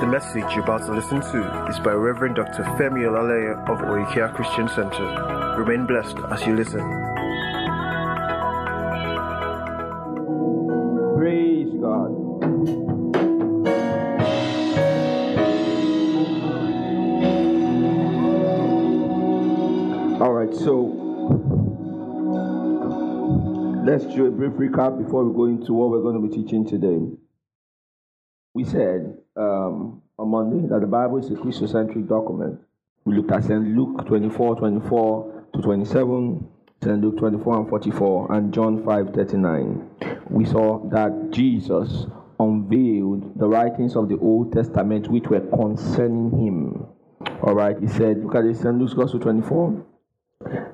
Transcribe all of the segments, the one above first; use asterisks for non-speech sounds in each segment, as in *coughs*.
The message you're about to listen to is by Reverend Dr. Femi Olaleye of Oikea Christian Center. Remain blessed as you listen. Let's do a brief recap before we go into what we're going to be teaching today. We said um, on Monday that the Bible is a Christocentric document. We looked at St. Luke 24 24 to 27, St. Luke 24 and 44, and John 5 39. We saw that Jesus unveiled the writings of the Old Testament which were concerning him. All right, he said, look at this, St. Luke's Gospel 24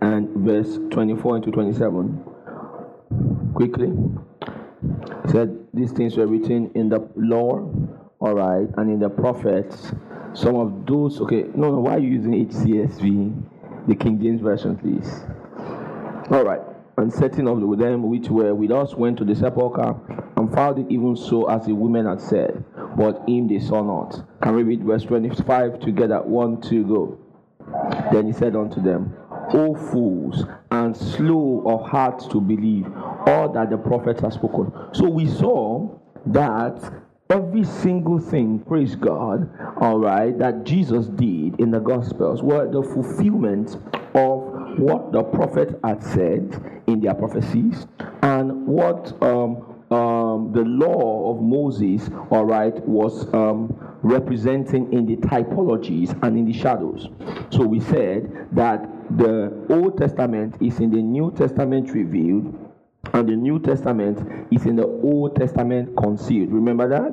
and verse 24 into 27. Quickly. He said, These things were written in the law, all right, and in the prophets. Some of those, okay, no, no, why are you using HCSB, the King James Version, please? All right, and certain of them which were with us went to the sepulchre and found it even so as the women had said, but him they saw not. Can we read verse 25 together? One, two, go. Then he said unto them, O fools, and slow of heart to believe all that the prophets have spoken. So we saw that every single thing, praise God, all right, that Jesus did in the Gospels were the fulfillment of what the prophet had said in their prophecies and what um, um, the law of Moses, all right, was um, representing in the typologies and in the shadows. So we said that the Old Testament is in the New Testament revealed, and the New Testament is in the Old Testament concealed. Remember that?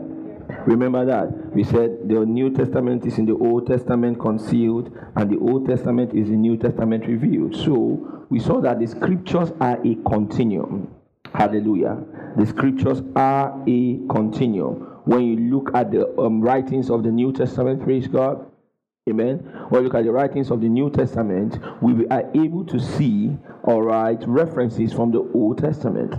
Remember that? We said the New Testament is in the Old Testament concealed, and the Old Testament is in New Testament revealed. So we saw that the scriptures are a continuum. Hallelujah. The scriptures are a continuum. When you look at the um, writings of the New Testament, praise God. Amen. You look at the writings of the New Testament, we are able to see, all right, references from the Old Testament.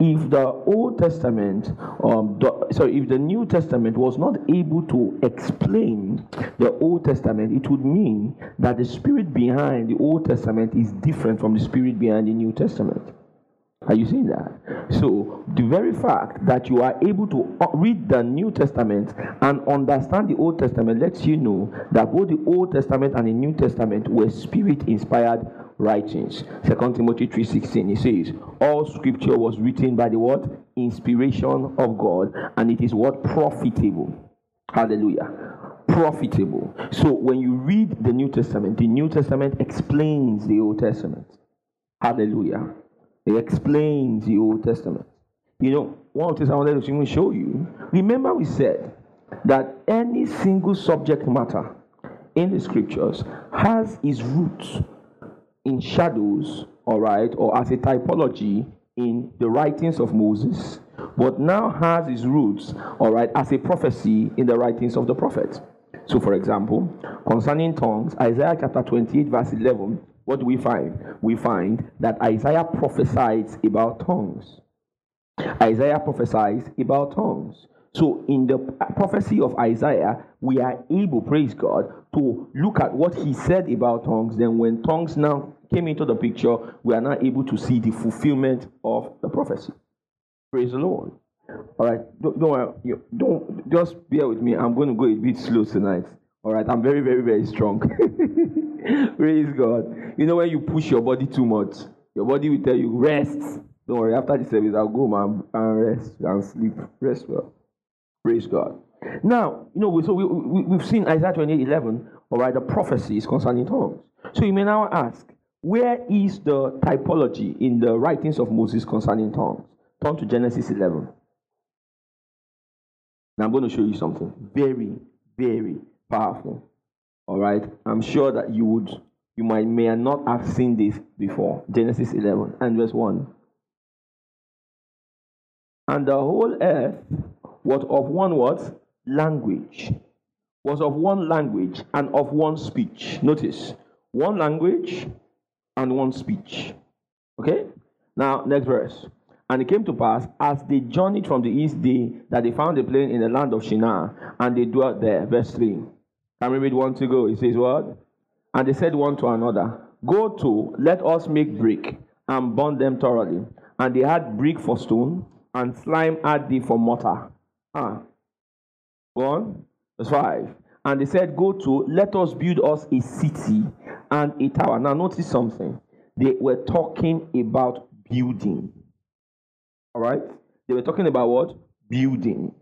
If the Old Testament, um, the, sorry, if the New Testament was not able to explain the Old Testament, it would mean that the spirit behind the Old Testament is different from the spirit behind the New Testament. Are you seeing that? So, the very fact that you are able to uh, read the New Testament and understand the Old Testament lets you know that both the Old Testament and the New Testament were spirit inspired writings. Second Timothy 3:16 it says, All scripture was written by the what? Inspiration of God, and it is what profitable. Hallelujah. Profitable. So when you read the New Testament, the New Testament explains the Old Testament. Hallelujah. It explains the Old Testament. You know, one of the things I wanted to show you. Remember, we said that any single subject matter in the scriptures has its roots in shadows, all right, or as a typology in the writings of Moses, but now has its roots, all right, as a prophecy in the writings of the prophets. So, for example, concerning tongues, Isaiah chapter 28, verse 11 what do we find? We find that Isaiah prophesies about tongues. Isaiah prophesies about tongues. So, in the prophecy of Isaiah, we are able, praise God, to look at what he said about tongues. Then, when tongues now came into the picture, we are now able to see the fulfillment of the prophecy. Praise the Lord. All right, don't, don't don't just bear with me. I'm going to go a bit slow tonight. All right, I'm very, very, very strong. *laughs* *laughs* Praise God. You know, when you push your body too much, your body will tell you, rest. Don't worry, after the service, I'll go man, and rest and sleep. Rest well. Praise God. Now, you know, so we, we, we've seen Isaiah 28 11, all right, the prophecies concerning tongues. So you may now ask, where is the typology in the writings of Moses concerning tongues? Turn to Genesis 11. Now I'm going to show you something very, very powerful. All right. I'm sure that you would, you might may not have seen this before. Genesis 11 and verse 1. And the whole earth was of one what? Language. Was of one language and of one speech. Notice, one language and one speech. Okay? Now, next verse. And it came to pass, as they journeyed from the east day, that they found a plain in the land of Shinar, and they dwelt there. Verse 3. Can we read one to go? It says, What? And they said one to another, Go to, let us make brick, and burn them thoroughly. And they had brick for stone, and slime had they for mortar. Ah. Go on. Verse 5. And they said, Go to, let us build us a city and a tower. Now, notice something. They were talking about building. All right? They were talking about what? Building.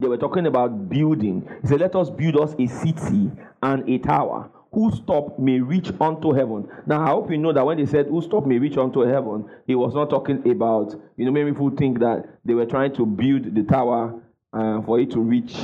They were talking about building. He said, Let us build us a city and a tower whose top may reach unto heaven. Now, I hope you know that when they said whose top may reach unto heaven, he was not talking about, you know, many people think that they were trying to build the tower uh, for it to reach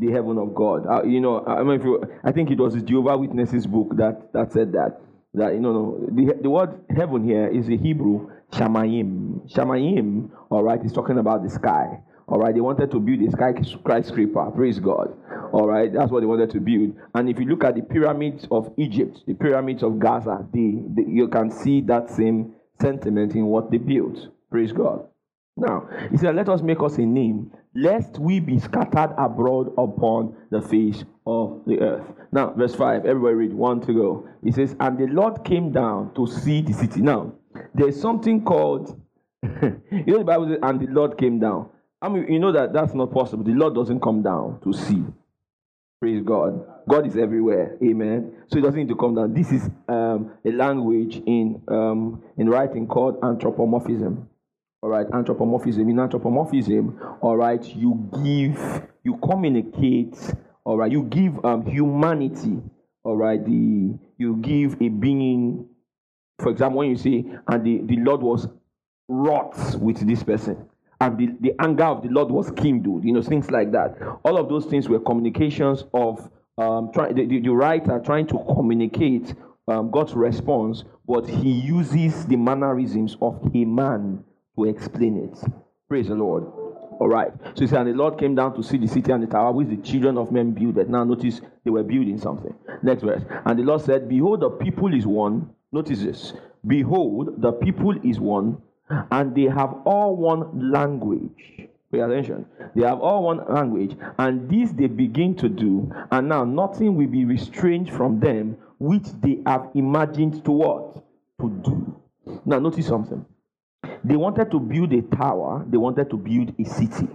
the heaven of God. Uh, you know, I, mean, you, I think it was the Jehovah Witnesses book that, that said that. That you know, the, the word heaven here is the Hebrew Shamayim. Shamayim, all right, is talking about the sky. All right, they wanted to build a skyscraper. Praise God. All right, that's what they wanted to build. And if you look at the pyramids of Egypt, the pyramids of Gaza, the, you can see that same sentiment in what they built. Praise God. Now, he said, Let us make us a name, lest we be scattered abroad upon the face of the earth. Now, verse 5, everybody read one to go. He says, And the Lord came down to see the city. Now, there's something called, *laughs* you know, the Bible says, And the Lord came down. I mean, you know that that's not possible. The Lord doesn't come down to see. Praise God. God is everywhere. Amen. So he doesn't need to come down. This is um, a language in um, in writing called anthropomorphism. All right, anthropomorphism. In anthropomorphism, all right, you give, you communicate, all right, you give um, humanity, all right, the you give a being. For example, when you say, and the, the Lord was wrought with this person, and the, the anger of the Lord was kindled, you know, things like that. All of those things were communications of um, try, the, the, writer trying to communicate um, God's response, but he uses the mannerisms of a man to explain it. Praise the Lord. All right. So he said, and the Lord came down to see the city and the tower which the children of men builded. Now notice they were building something. Next verse. And the Lord said, Behold, the people is one. Notice this. Behold, the people is one, and they have all one language. Pay attention. They have all one language, and this they begin to do, and now nothing will be restrained from them which they have imagined to what? To do. Now notice something. They wanted to build a tower, they wanted to build a city.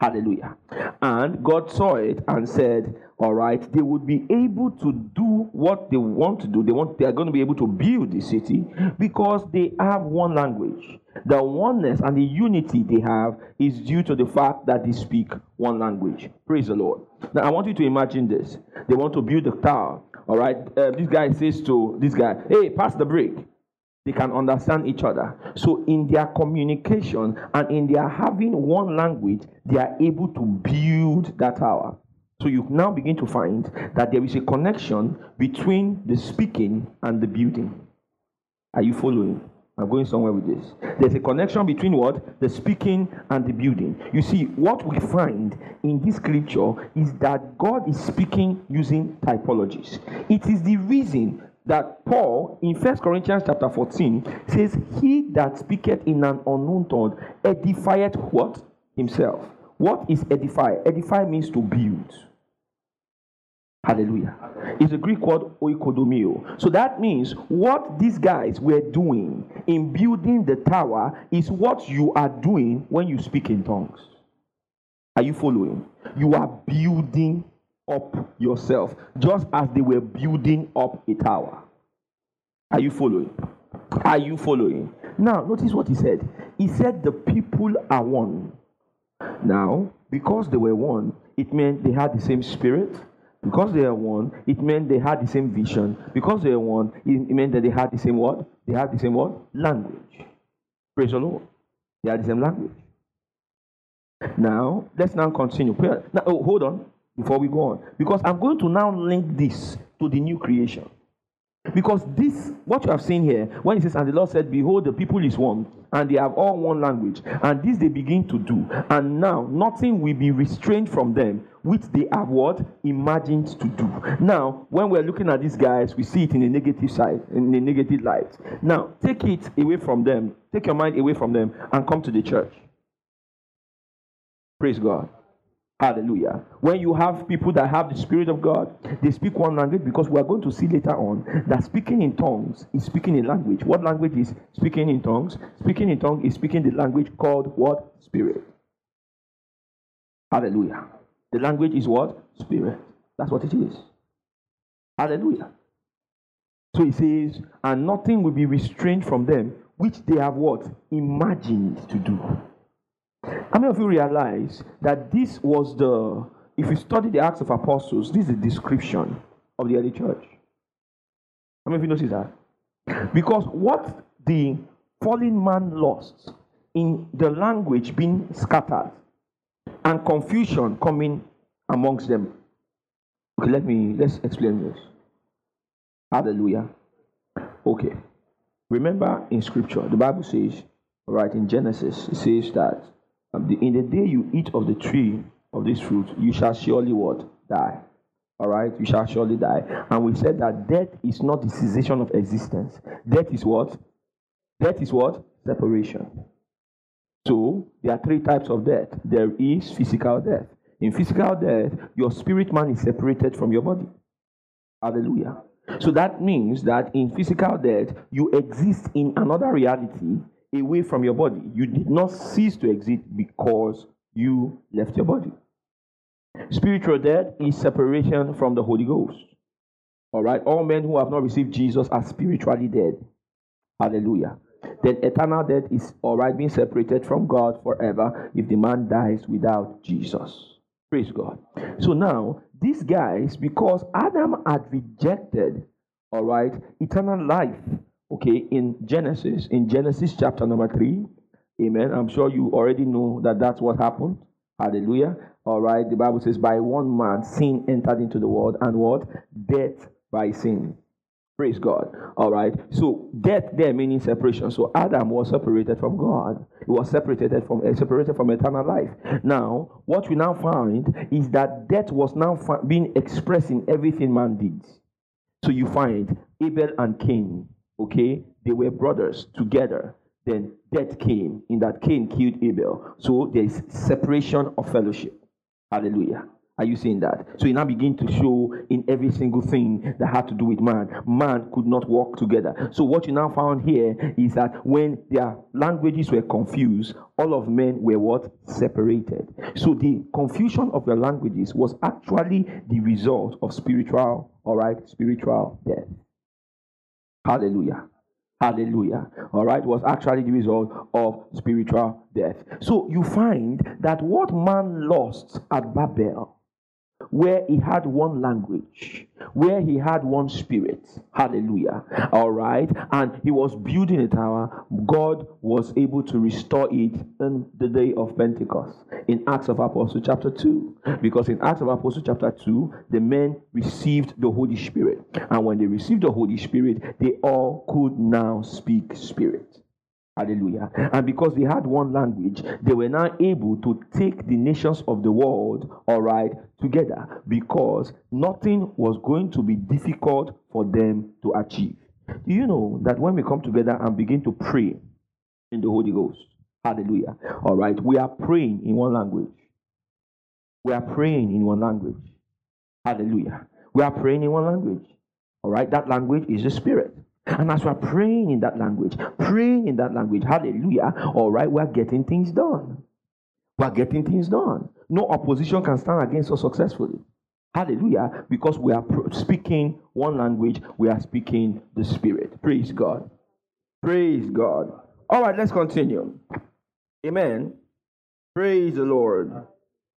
Hallelujah. And God saw it and said, All right, they would be able to do what they want to do. They want they are going to be able to build the city because they have one language. The oneness and the unity they have is due to the fact that they speak one language. Praise the Lord. Now I want you to imagine this. They want to build a tower. All right. Uh, this guy says to this guy, Hey, pass the brick they can understand each other. So, in their communication and in their having one language, they are able to build that tower. So, you now begin to find that there is a connection between the speaking and the building. Are you following? I'm going somewhere with this. There's a connection between what? The speaking and the building. You see, what we find in this scripture is that God is speaking using typologies. It is the reason that Paul in First Corinthians chapter 14 says, He that speaketh in an unknown tongue edifieth what? Himself. What is edify? Edify means to build. Hallelujah. It's a Greek word oikodomeo. So that means what these guys were doing in building the tower is what you are doing when you speak in tongues. Are you following? You are building up yourself, just as they were building up a tower. Are you following? Are you following? Now, notice what he said. He said, The people are one. Now, because they were one, it meant they had the same spirit. Because they are one, it meant they had the same vision. Because they are one, it meant that they had the same what? They had the same what? Language. Praise the Lord. They had the same language. Now, let's now continue. Now, oh, hold on before we go on. Because I'm going to now link this to the new creation. Because this, what you have seen here, when he says, And the Lord said, Behold, the people is one, and they have all one language, and this they begin to do. And now nothing will be restrained from them, which they have what? Imagined to do. Now, when we're looking at these guys, we see it in a negative side, in a negative light. Now, take it away from them, take your mind away from them, and come to the church. Praise God. Hallelujah. When you have people that have the Spirit of God, they speak one language because we are going to see later on that speaking in tongues is speaking in language. What language is speaking in tongues? Speaking in tongues is speaking the language called what? Spirit. Hallelujah. The language is what? Spirit. That's what it is. Hallelujah. So he says, and nothing will be restrained from them, which they have what? Imagined to do. How many of you realize that this was the, if you study the Acts of Apostles, this is the description of the early church? How many of you notice that? Because what the fallen man lost in the language being scattered and confusion coming amongst them. Okay, let me let's explain this. Hallelujah. Okay. Remember in scripture, the Bible says, right in Genesis, it says that Um, in the day you eat of the tree of this fruit, you shall surely what? Die. All right, you shall surely die. And we said that death is not the cessation of existence. Death is what? Death is what? Separation. So there are three types of death. There is physical death. In physical death, your spirit man is separated from your body. Hallelujah. So that means that in physical death, you exist in another reality away from your body. You did not cease to exist because you left your body. Spiritual death is separation from the Holy Ghost. All right. All men who have not received Jesus are spiritually dead. Hallelujah. Then eternal death is all right, being separated from God forever if the man dies without Jesus. Praise God. So now, these guys, because Adam had rejected, all right, eternal life Okay, in Genesis, in Genesis chapter number 3, amen. I'm sure you already know that that's what happened. Hallelujah. All right, the Bible says, by one man sin entered into the world, and what? Death by sin. Praise God. All right. So death there meaning separation. So Adam was separated from God. He was separated from uh, separated from eternal life. Now, what we now find is that death was now being expressed in everything man did. So you find Abel and Cain okay, they were brothers together. Then death came, in that Cain killed Abel. So there is separation of fellowship. Hallelujah. Are you seeing that? So you now begin to show in every single thing that had to do with man. Man could not walk together. So what you now found here is that when their languages were confused, all of men were what? Separated. So the confusion of their languages was actually the result of spiritual, all right, spiritual death. Hallelujah. Hallelujah. All right, was actually the result of spiritual death. So you find that what man lost at Babel where he had one language, where he had one spirit. Hallelujah. All right. And he was building a tower. God was able to restore it in the day of Pentecost in Acts of Apostles chapter 2. Because in Acts of Apostles chapter 2, the men received the Holy Spirit. And when they received the Holy Spirit, they all could now speak spirit. Hallelujah. And because they had one language, they were now able to take the nations of the world, all right, together because nothing was going to be difficult for them to achieve. Do you know that when we come together and begin to pray in the Holy Ghost, hallelujah, all right, we are praying in one language. We are praying in one language. Hallelujah. We are praying in one language. All right, that language is the Spirit. And as we're praying in that language, praying in that language, hallelujah, all right, we're getting things done. We're getting things done. No opposition can stand against us successfully. Hallelujah, because we are speaking one language, we are speaking the Spirit. Praise God. Praise God. All right, let's continue. Amen. Praise the Lord.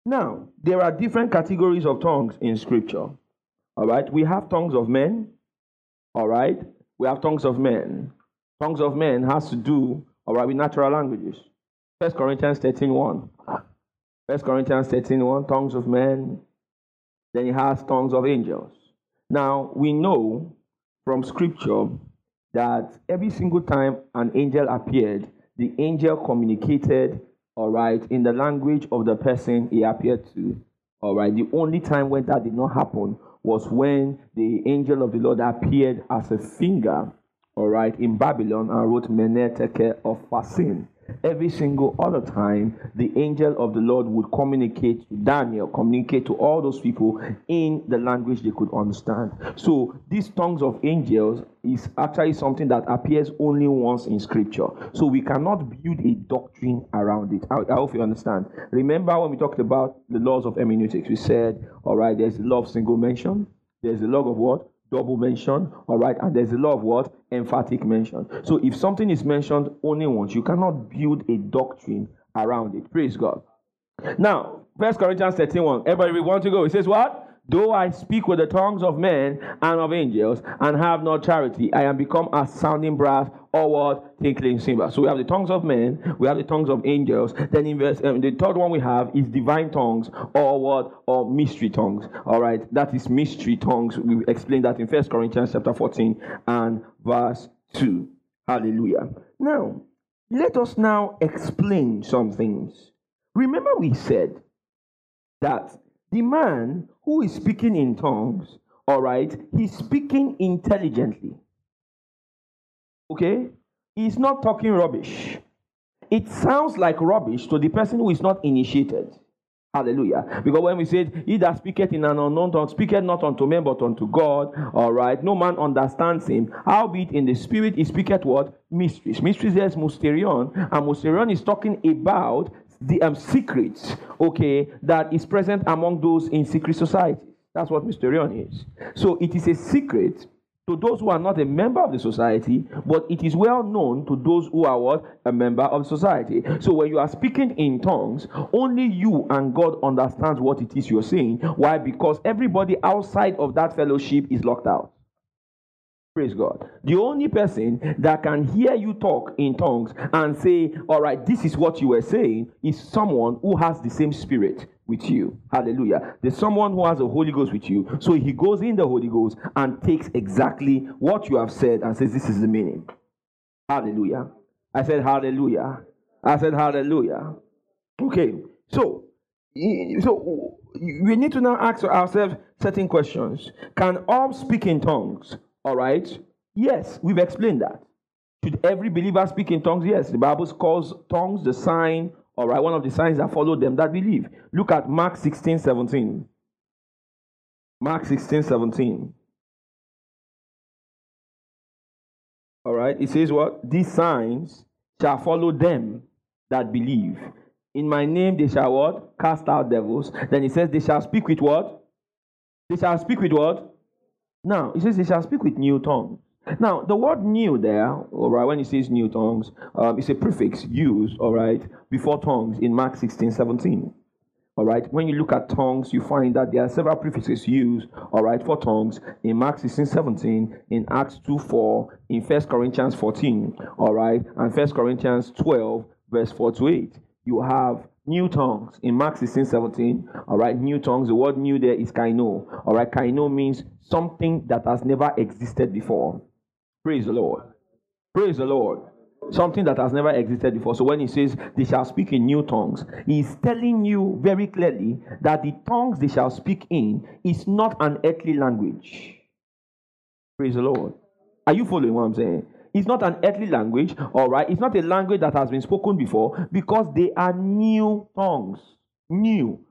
Now, there are different categories of tongues in Scripture. All right, we have tongues of men. All right, we have tongues of men. Tongues of men has to do, all right, with natural languages. First Corinthians 13 1. First Corinthians 13 1, tongues of men. Then he has tongues of angels. Now, we know from scripture that every single time an angel appeared, the angel communicated, all right, in the language of the person he appeared to. All right, the only time when that did not happen was when the angel of the Lord appeared as a finger, all right, in Babylon and wrote Mene Tekel Upharsin every single other time the angel of the Lord would communicate to Daniel, communicate to all those people in the language they could understand. So these tongues of angels is actually something that appears only once in scripture. So we cannot build a doctrine around it. I, I hope you understand. Remember when we talked about the laws of hermeneutics, we said, all right, there's the law of single mention, there's the law of what? Double mention, all right, and there's a lot of what? Emphatic mention. So if something is mentioned only once, you cannot build a doctrine around it. Praise God. Now, First Corinthians 13 1. Everybody want to go. It says what? Though I speak with the tongues of men and of angels and have not charity, I am become a sounding brass or what? Tinkling cymbal. So we have the tongues of men, we have the tongues of angels. Then in verse, um, the third one we have is divine tongues or what? Or mystery tongues. All right, that is mystery tongues. We explained that in First Corinthians chapter 14 and verse 2. Hallelujah. Now, let us now explain some things. Remember, we said that the man who is speaking in tongues, all right, he's speaking intelligently. Okay? He's not talking rubbish. It sounds like rubbish to the person who is not initiated. Hallelujah. Because when we said, He that speaketh in an unknown tongue speaketh not unto men but unto God, all right, no man understands him. Howbeit in the spirit he speaketh what? Mysteries. Mysteries is mysterion, and mysterion is talking about the um, secrets, okay, that is present among those in secret society. That's what mysterion is. So it is a secret to those who are not a member of the society, but it is well known to those who are what? A member of society. So when you are speaking in tongues, only you and God understands what it is you're saying. Why? Because everybody outside of that fellowship is locked out. Praise God. The only person that can hear you talk in tongues and say, All right, this is what you were saying, is someone who has the same spirit with you. Hallelujah. There's someone who has the Holy Ghost with you. So he goes in the Holy Ghost and takes exactly what you have said and says, This is the meaning. Hallelujah. I said, Hallelujah. I said, Hallelujah. Okay. So, so we need to now ask ourselves certain questions. Can all speak in tongues? All right? Yes, we've explained that. Should every believer speak in tongues? Yes. The Bible calls tongues the sign, all right, one of the signs that follow them that believe. Look at Mark 16 17. Mark 16 17. All right, it says what? These signs shall follow them that believe. In my name they shall what? Cast out devils. Then it says they shall speak with what? They shall speak with what? Now, he says he shall speak with new tongues. Now, the word new there, all right, when he says new tongues, um, it's a prefix used, all right, before tongues in Mark 16, 17. All right, when you look at tongues, you find that there are several prefixes used, all right, for tongues in Mark 16, 17, in Acts 2, 4, in 1 Corinthians 14, all right, and 1 Corinthians 12, verse 4 to 8. You have new tongues in Mark 16, 17. All right, new tongues. The word new there is kaino. All right, kaino means something that has never existed before. Praise the Lord. Praise the Lord. Something that has never existed before. So when he says they shall speak in new tongues, he's telling you very clearly that the tongues they shall speak in is not an earthly language. Praise the Lord. Are you following what I'm saying? It's not an earthly language, all right? It's not a language that has been spoken before because they are new tongues. New.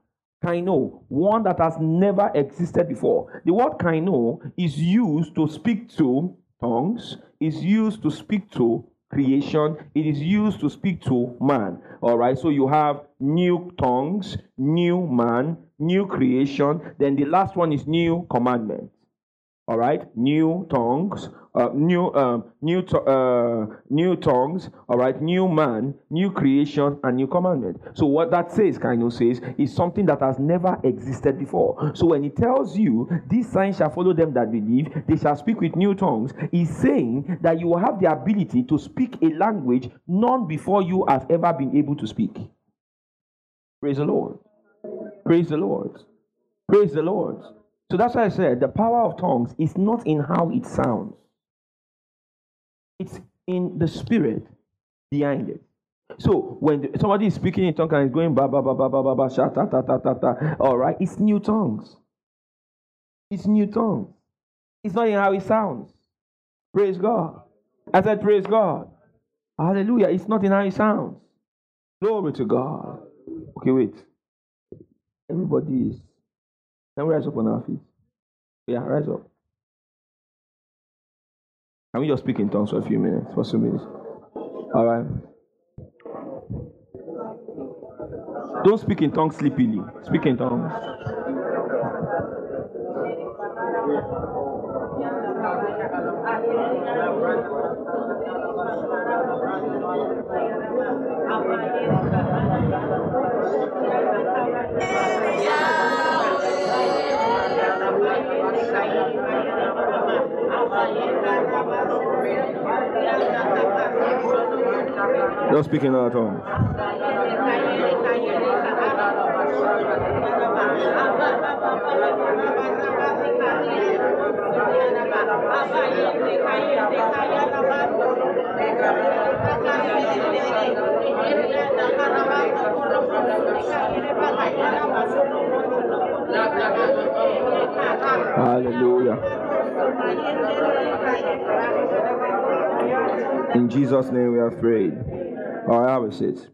Kaino, one that has never existed before. The word kaino is used to speak to tongues, is used to speak to creation, it is used to speak to man. All right, so you have new tongues, new man, new creation, then the last one is new commandment. All right, new tongues, uh, new, um, new, to, uh, new tongues. All right, new man, new creation, and new commandment. So what that says, kind of says, is something that has never existed before. So when he tells you, these signs shall follow them that believe, they shall speak with new tongues. He's saying that you will have the ability to speak a language none before you have ever been able to speak. Praise the Lord. Praise the Lord. Praise the Lord. So that's why I said the power of tongues is not in how it sounds. It's in the spirit behind it. So when somebody is speaking in tongues and is going ba ba ba ba ba ba ba sha ta ta ta ta ta, all right, it's new tongues. It's new tongues. It's not in how it sounds. Praise God. I said, praise God. Hallelujah. It's not in how it sounds. Glory to God. Okay, wait. Everybody is. Can we rise up on our feet? Yeah, rise up. Can we just speak in tongues for a few minutes? For some minutes. All right. Don't speak in tongues sleepily. Speak in tongues. Don't speak in other tongues. Hallelujah. In Jesus' name we are prayed. All right, have a seat.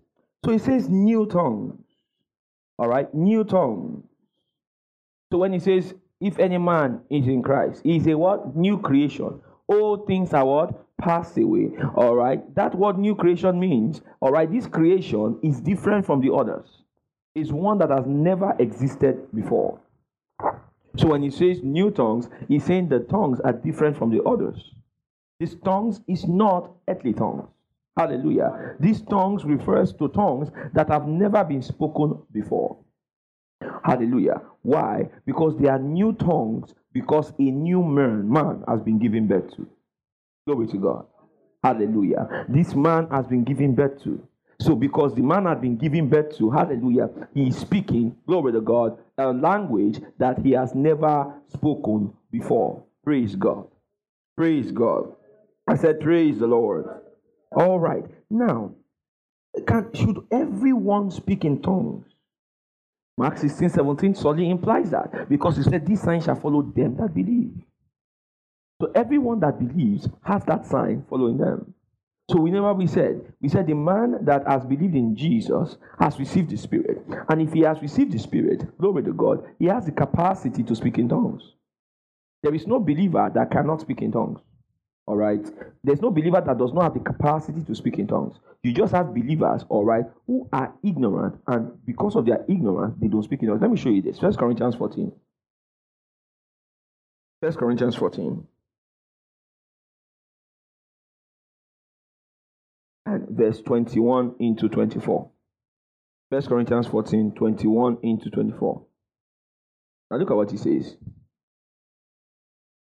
So he says new tongues. All right, new tongues. So when he says, if any man is in Christ, he is a what? New creation. All things are what? Pass away. All right. That what new creation means. All right. This creation is different from the others. It's one that has never existed before. So when he says new tongues, he's saying the tongues are different from the others. These tongues is not earthly tongues. Hallelujah. These tongues refers to tongues that have never been spoken before. Hallelujah. Why? Because they are new tongues because a new man, man has been given birth to. Glory to God. Hallelujah. This man has been given birth to. So, because the man had been given birth to, hallelujah, he is speaking, glory to God, a language that he has never spoken before. Praise God. Praise God. I said, Praise the Lord. All right. Now, can, should everyone speak in tongues? Mark 16, 17 solely implies that because he said, This sign shall follow them that believe. So everyone that believes has that sign following them. So we never we said, we said the man that has believed in Jesus has received the Spirit. And if he has received the Spirit, glory to God, he has the capacity to speak in tongues. There is no believer that cannot speak in tongues. All right. There's no believer that does not have the capacity to speak in tongues. You just have believers, all right, who are ignorant, and because of their ignorance, they don't speak in tongues. Let me show you this. First Corinthians 14. First Corinthians 14. And verse 21 into 24. First Corinthians 14, 21 into 24. Now look at what he says.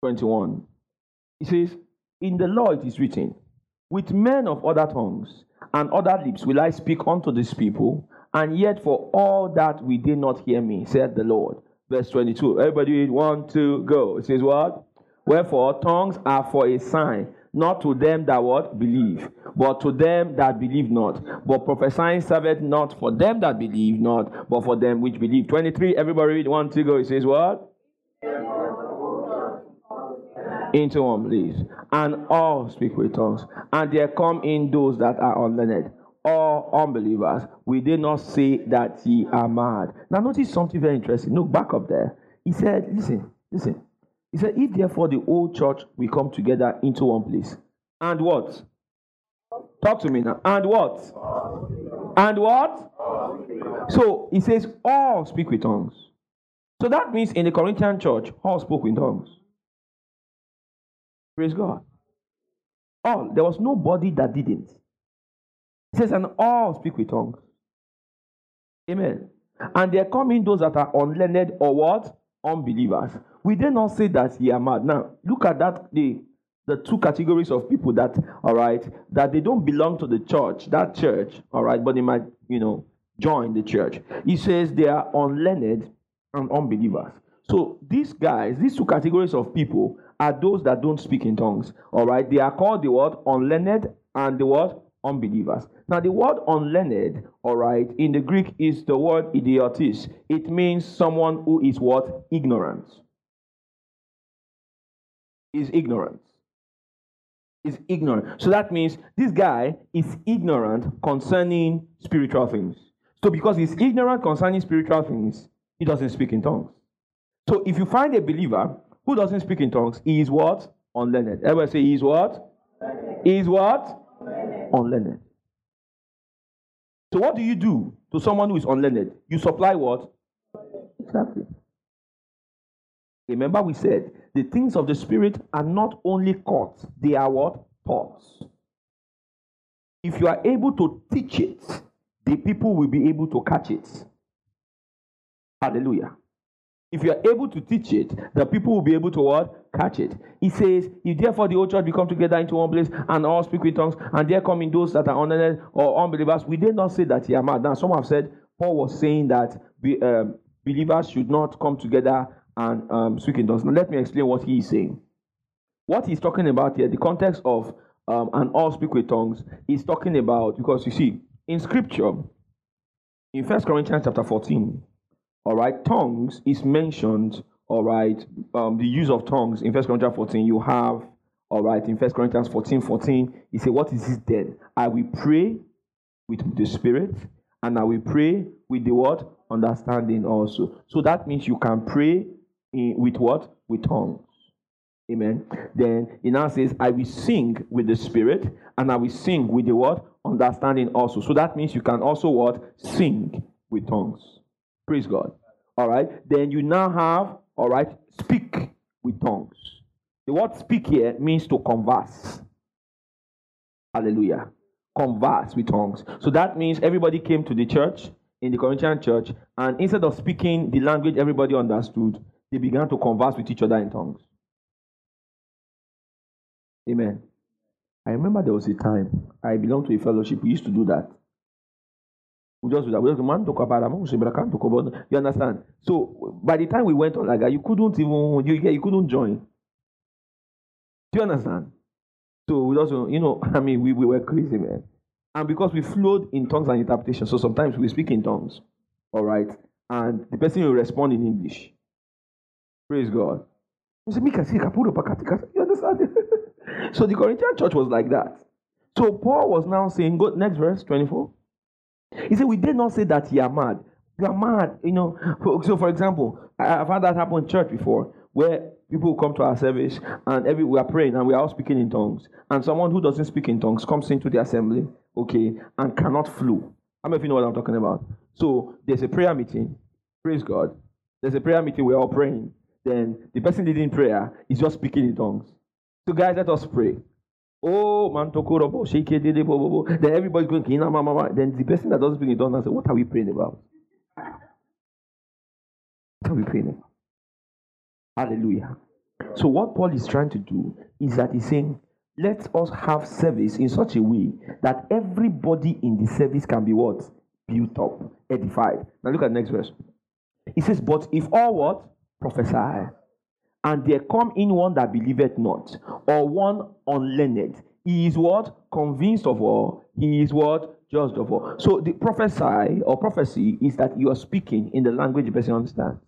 21. He says, In the law it is written, With men of other tongues and other lips will I speak unto this people, and yet for all that we did not hear me, said the Lord. Verse 22. Everybody, one, two, go. It says what? Wherefore tongues are for a sign, not to them that what believe, but to them that believe not. But prophesying serveth not for them that believe not, but for them which believe. 23. Everybody read one, two, go. It says what? Into one, please. And all speak with tongues. And there come in those that are unlearned all unbelievers, we did not say that ye are mad. Now, notice something very interesting. Look back up there. He said, Listen, listen. He said, If therefore the whole church we come together into one place, and what? Talk to me now. And what? And what? So he says, All speak with tongues. So that means in the Corinthian church, all spoke in tongues. Praise God. All. There was nobody that didn't. He says, and all speak with tongues. Amen. And there come in those that are unlearned or what? Unbelievers. We did not say that ye are mad. Now, look at that the the two categories of people that, all right, that they don't belong to the church, that church, all right, but they might, you know, join the church. He says they are unlearned and unbelievers. So these guys, these two categories of people are those that don't speak in tongues. All right, they are called the word unlearned and the word unbelievers. Now, the word unlearned, all right, in the Greek is the word idiotis. It means someone who is what? Ignorant. Is ignorant. Is ignorant. So that means this guy is ignorant concerning spiritual things. So, because he's ignorant concerning spiritual things, he doesn't speak in tongues. So, if you find a believer who doesn't speak in tongues, is what? Unlearned. Everybody say is what? Is what? Unlearned. So, what do you do to someone who is unlearned? You supply what? Exactly. Remember, we said the things of the Spirit are not only caught, they are what? Taught. If you are able to teach it, the people will be able to catch it. Hallelujah. If you are able to teach it, the people will be able to what? Catch it. He says, If therefore the whole church become together into one place and all speak with tongues, and there come in those that are unlearned or unbelievers, we did not say that you are mad. Now, some have said Paul was saying that be, um, believers should not come together and um, speak in tongues. Now, let me explain what he is saying. What he's talking about here, the context of um, and all speak with tongues, he's talking about because you see, in scripture, in First Corinthians chapter 14, all right, tongues is mentioned, all right, um, the use of tongues in First Corinthians 14, you have, all right, in First Corinthians 14, 14, he said, What is this then? I will pray with the Spirit, and I will pray with the word understanding also. So that means you can pray in, with what? With tongues. Amen. Then he now says, I will sing with the spirit, and I will sing with the word understanding also. So that means you can also what? Sing with tongues. Praise God. All right. Then you now have, all right, speak with tongues. The word speak here means to converse. Hallelujah. Converse with tongues. So that means everybody came to the church, in the Corinthian church, and instead of speaking the language everybody understood, they began to converse with each other in tongues. Amen. I remember there was a time I belonged to a fellowship. We used to do that. We just. We just man about talk about ah, you understand? So by the time we went on like that, you couldn't even you, you couldn't join. Do you understand? So we just you know, *laughs* I mean, we, we were crazy, man. And because we flowed in tongues and interpretation, so sometimes we speak in tongues. All right. And the person will respond in English. Praise God. You understand? *laughs* so the Corinthian church was like that. So Paul was now saying, go next verse 24. He said, We did not say that you are mad. You are mad. You know, so for example, I've had that happen in church before where people come to our service and every we are praying and we are all speaking in tongues. And someone who doesn't speak in tongues comes into the assembly, okay, and cannot flow. How many of you know what I'm talking about? So there's a prayer meeting. Praise God. There's a prayer meeting, we're all praying. Then the person leading prayer is just speaking in tongues. So, guys, let us pray. Oh, man, shake it, then everybody's going, mama. then the person that doesn't speak in tongues says, What are we praying about? What are we praying about? Hallelujah. So, what Paul is trying to do is that he's saying, Let us have service in such a way that everybody in the service can be what? Built up, edified. Now, look at the next verse. He says, But if all what? Prophesy and there come in one that believeth not, or one unlearned. He is what? Convinced of all. He is what? Judged of all. So the prophesy or prophecy is that you are speaking in the language the person understands.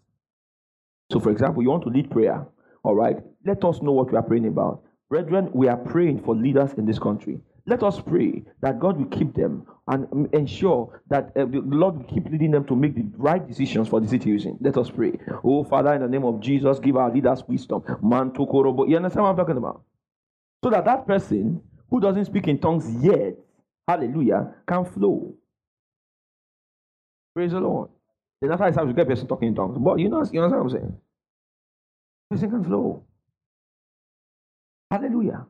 So, for example, you want to lead prayer. All right. Let us know what we are praying about. Brethren, we are praying for leaders in this country. Let us pray that God will keep them and ensure that uh, the Lord will keep leading them to make the right decisions for the situation. Let us pray. Oh, Father, in the name of Jesus, give our leaders wisdom. Man. You understand what I'm talking about? So that that person who doesn't speak in tongues yet, hallelujah, can flow. Praise the Lord. Then after I start to get person talking in tongues. But you know, you understand what I'm saying? Person can flow. Hallelujah.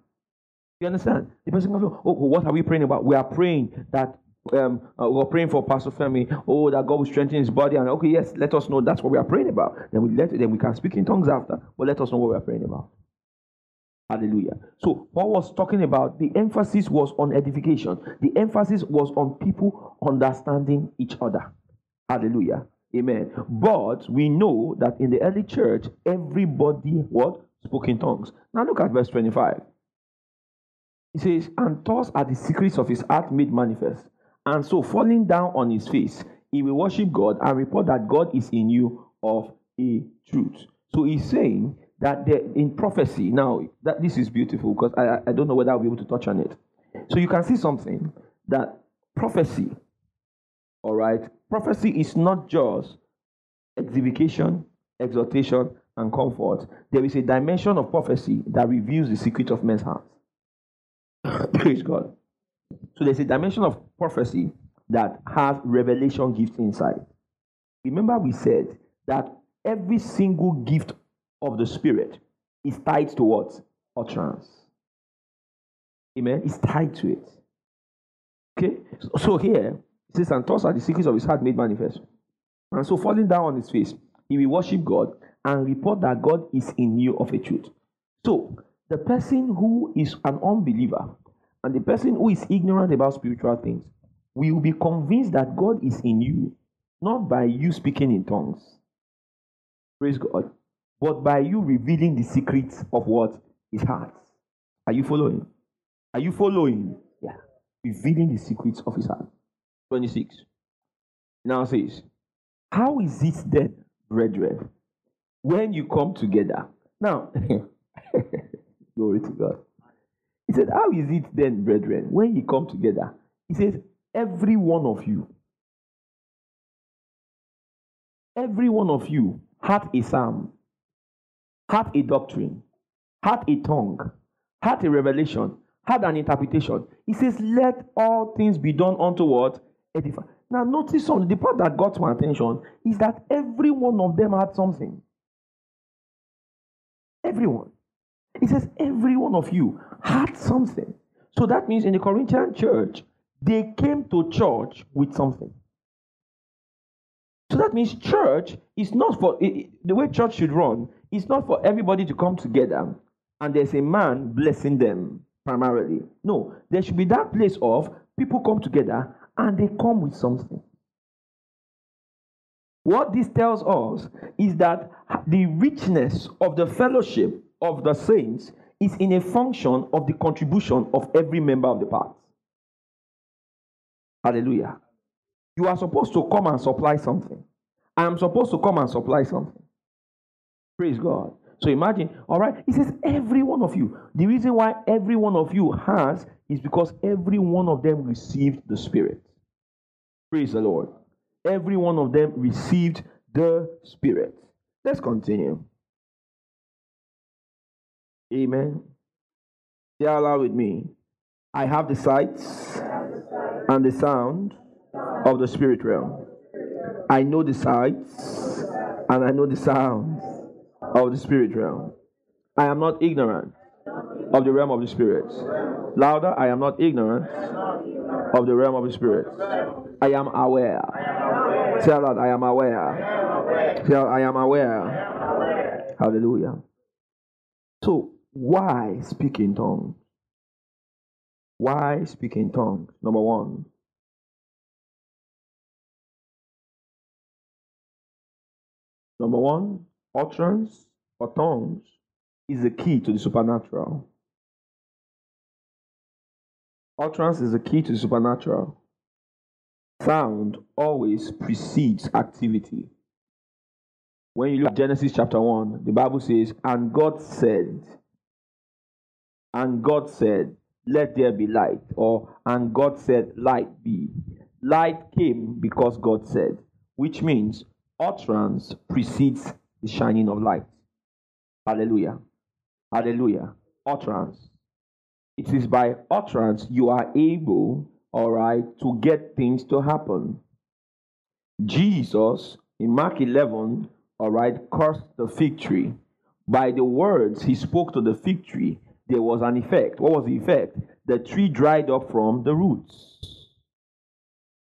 You understand? The person goes, oh, what are we praying about? We are praying that um, uh, we're praying for Pastor Femi. Oh, that God will strengthen his body. And okay, yes, let us know that's what we are praying about. Then we let then we can speak in tongues after. But let us know what we are praying about. Hallelujah. So Paul was talking about the emphasis was on edification. The emphasis was on people understanding each other. Hallelujah. Amen. But we know that in the early church, everybody what spoke in tongues. Now look at verse 25. He says, And thus are the secrets of his heart made manifest. And so, falling down on his face, he will worship God and report that God is in you of a truth. So he's saying that in prophecy, now that this is beautiful because I, I don't know whether I'll be able to touch on it. So you can see something that prophecy, all right, prophecy is not just edification, exhortation, and comfort. There is a dimension of prophecy that reveals the secret of men's hearts. *coughs* Praise God. So there's a dimension of prophecy that has revelation gifts inside. Remember, we said that every single gift of the Spirit is tied to what? Utterance. Amen. It's tied to it. Okay? So here, it says, And thus are the secrets of his heart made manifest. And so, falling down on his face, he will worship God and report that God is in you of a truth. So, the person who is an unbeliever and the person who is ignorant about spiritual things will be convinced that God is in you, not by you speaking in tongues. Praise God. But by you revealing the secrets of what? His heart. Are you following? Are you following? Yeah. Revealing the secrets of his heart. 26. Now says, How is it then, brethren, when you come together? Now, *laughs* glory to God. He said, How is it then, brethren, when you come together? He says, Every one of you, every one of you had a psalm, had a doctrine, had a tongue, had a revelation, had an interpretation. He says, Let all things be done unto what? Edify. Now, notice on the part that got my attention is that every one of them had something. Everyone. He says, Every one of you had something. So that means in the Corinthian church, they came to church with something. So that means church is not for the way church should run, it's not for everybody to come together and there's a man blessing them primarily. No, there should be that place of people come together and they come with something. What this tells us is that the richness of the fellowship of the saints is in a function of the contribution of every member of the parts. Hallelujah. You are supposed to come and supply something. I am supposed to come and supply something. Praise God. So imagine, all right, he says, every one of you. The reason why every one of you has is because every one of them received the Spirit. Praise the Lord. Every one of them received the Spirit. Let's continue. Amen. Say aloud with me. I have the sights and the sound of the spirit realm. I know the sights and I know the sounds of the spirit realm. I am not ignorant of the realm of the spirit. Louder, I am not ignorant of the realm of the spirit. I am aware. Tell that I am aware. Tell I am aware. Hallelujah. So why speak in tongues? Why speak in tongues? Number one. Number one, utterance or tongues is the key to the supernatural. Utterance is the key to the supernatural. Sound always precedes activity. When you look at Genesis chapter 1, the Bible says, And God said, and God said, Let there be light. Or, and God said, Light be. Light came because God said, which means utterance precedes the shining of light. Hallelujah. Hallelujah. Utterance. It is by utterance you are able, all right, to get things to happen. Jesus, in Mark 11, all right, cursed the fig tree. By the words he spoke to the fig tree, there was an effect. What was the effect? The tree dried up from the roots.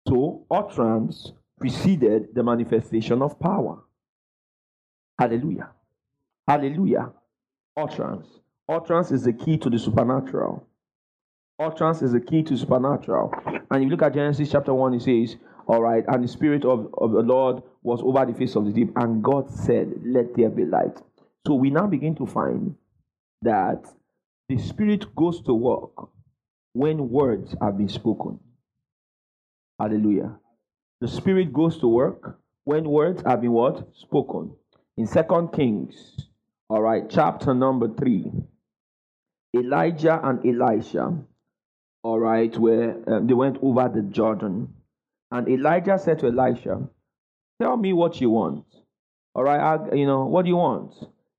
So, utterance preceded the manifestation of power. Hallelujah. Hallelujah. Utterance. Utterance is the key to the supernatural. Utterance is the key to supernatural. And if you look at Genesis chapter 1, it says, All right, and the Spirit of, of the Lord was over the face of the deep, and God said, Let there be light. So we now begin to find that the Spirit goes to work when words have been spoken. Hallelujah. The Spirit goes to work when words have been what? Spoken. In Second Kings, all right, chapter number 3, Elijah and Elisha, all right, where um, they went over the Jordan. And Elijah said to Elisha, Tell me what you want. All right, I, you know, what do you want?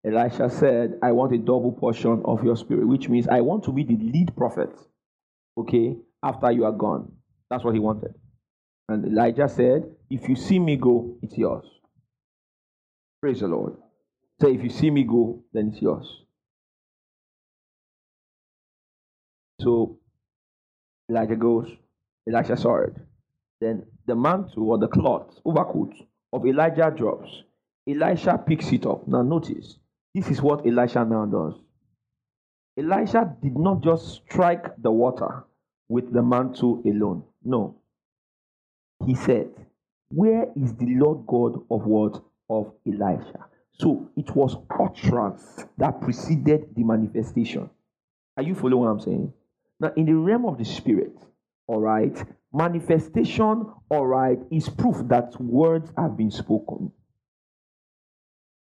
Elisha said, I want a double portion of your spirit, which means I want to be the lead prophet, okay, after you are gone. That's what he wanted. And Elijah said, If you see me go, it's yours. Praise the Lord. Say, if you see me go, then it's yours. So Elijah goes, Elisha saw it. Then the mantle or the cloth, overcoat of Elijah drops. Elisha picks it up. Now notice, this is what Elisha now does. Elisha did not just strike the water with the mantle alone. No. He said, Where is the Lord God of what? Of Elisha. So it was utterance that preceded the manifestation. Are you following what I'm saying? Now, in the realm of the spirit, all right, manifestation, all right, is proof that words have been spoken.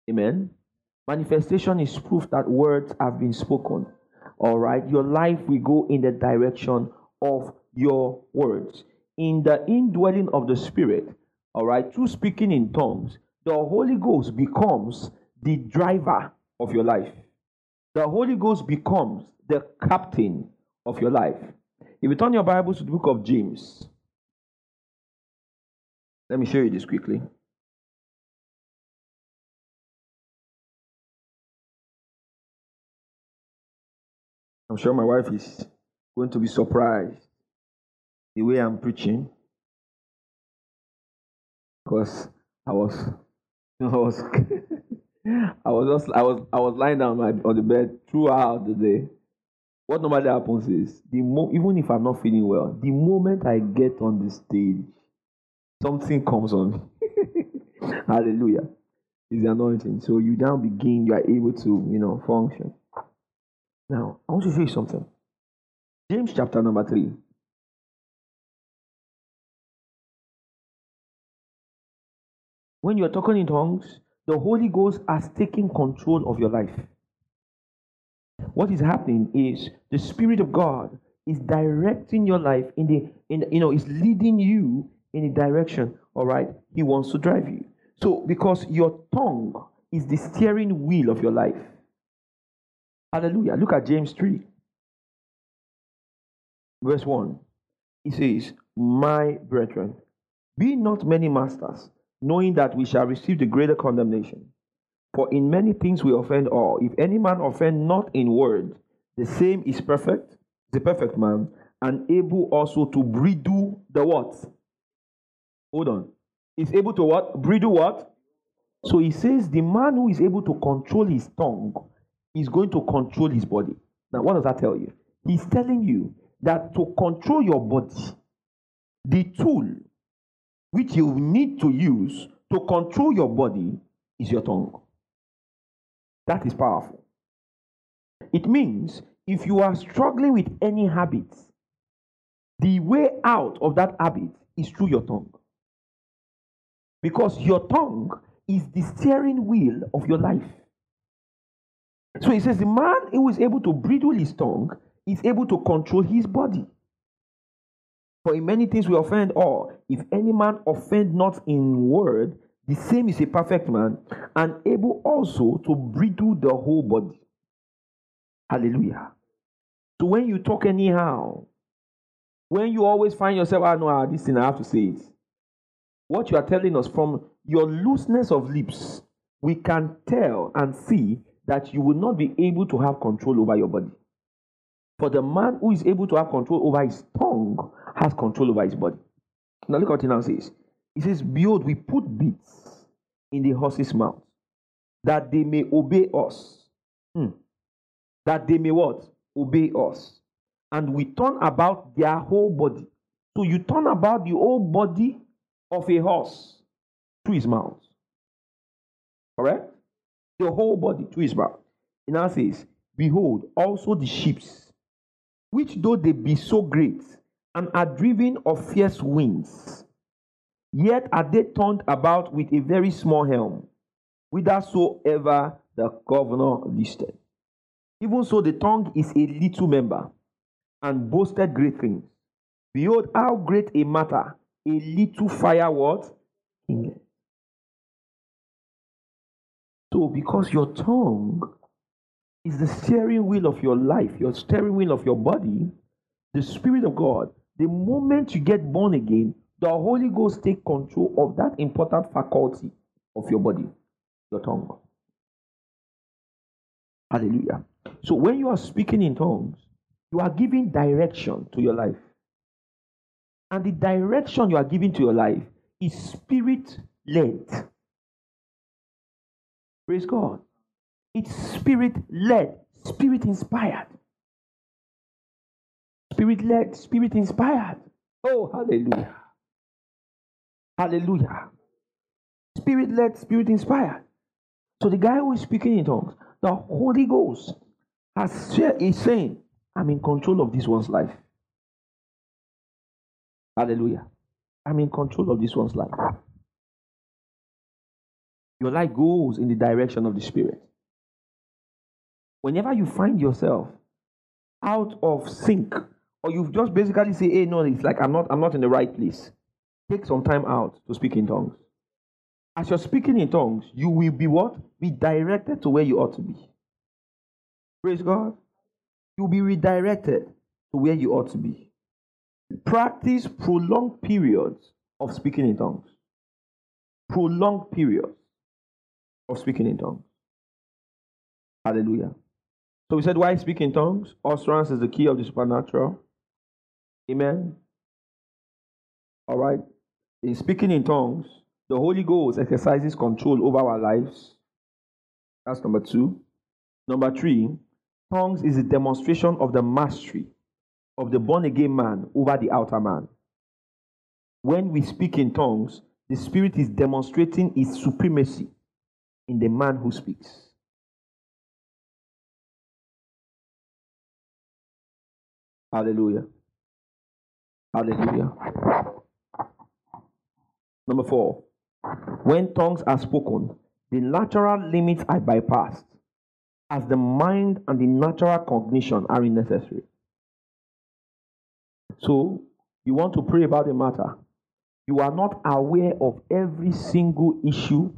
Amen. Manifestation is proof that words have been spoken. All right, your life will go in the direction of your words. In the indwelling of the Spirit, all right, through speaking in tongues, the Holy Ghost becomes the driver of your life. The Holy Ghost becomes the captain of your life. If you turn your Bibles to the book of James, let me show you this quickly. I'm sure my wife is going to be surprised the way I'm preaching because I was, *laughs* I was, I was just, I was, I was lying down on the bed throughout the day what normally happens is the mo- even if I'm not feeling well, the moment I get on the stage, something comes on me. *laughs* Hallelujah. Is the anointing. So you now begin, you are able to, you know, function. Now, I want to show you something. James chapter number three. When you are talking in tongues, the Holy Ghost has taken control of your life what is happening is the Spirit of God is directing your life in the, in, you know, is leading you in the direction, all right, He wants to drive you. So, because your tongue is the steering wheel of your life. Hallelujah. Look at James 3, verse 1. He says, My brethren, be not many masters, knowing that we shall receive the greater condemnation. For in many things we offend all. If any man offend not in word, the same is perfect, the perfect man, and able also to bridle the what? Hold on. Is able to what? Bridle what? So he says the man who is able to control his tongue is going to control his body. Now, what does that tell you? He's telling you that to control your body, the tool which you need to use to control your body is your tongue. That is powerful. It means if you are struggling with any habit, the way out of that habit is through your tongue. Because your tongue is the steering wheel of your life. So he says the man who is able to bridle his tongue is able to control his body. For in many things we offend all. If any man offend not in word, the same is a perfect man and able also to bridle the whole body. Hallelujah. So when you talk anyhow, when you always find yourself, I ah, know ah, this thing, I have to say it. What you are telling us from your looseness of lips, we can tell and see that you will not be able to have control over your body. For the man who is able to have control over his tongue has control over his body. Now look what he now says. He says, Behold, we put bits in the horse's mouth that they may obey us. Hmm. That they may what? Obey us. And we turn about their whole body. So you turn about the whole body of a horse to his mouth. Correct? The whole body to his mouth. It now says, behold, also the ships, which though they be so great, and are driven of fierce winds, yet are they turned about with a very small helm, whithersoever the governor listed. Even so, the tongue is a little member, and boasted great things. Behold, how great a matter a little fire what? So, because your tongue is the steering wheel of your life, your steering wheel of your body, the Spirit of God, the moment you get born again, the Holy Ghost take control of that important faculty of your body, your tongue. Hallelujah. So when you are speaking in tongues, you are giving direction to your life. And the direction you are giving to your life is spirit led. Praise God. It's spirit led, spirit inspired. Spirit led, spirit inspired. Oh, hallelujah. Hallelujah. Spirit led, spirit inspired. So the guy who is speaking in tongues, the Holy Ghost has is saying, I'm in control of this one's life. Hallelujah. I'm in control of this one's life. Your life goes in the direction of the Spirit. Whenever you find yourself out of sync, or you've just basically say, hey, no, it's like I'm not, I'm not in the right place. Take some time out to speak in tongues. As you're speaking in tongues, you will be what? Be directed to where you ought to be. Praise God. You'll be redirected to where you ought to be. Practice prolonged periods of speaking in tongues. Prolonged periods of speaking in tongues. Hallelujah. So we said, why speak in tongues? Utterance is the key of the supernatural. Amen. All right. In speaking in tongues, the Holy Ghost exercises control over our lives. That's number two. Number three, tongues is a demonstration of the mastery of the born again man over the outer man. When we speak in tongues, the Spirit is demonstrating its supremacy in the man who speaks. Hallelujah. Hallelujah. Number four, when tongues are spoken, the natural limits are bypassed as the mind and the natural cognition are unnecessary. So, you want to pray about a matter. You are not aware of every single issue,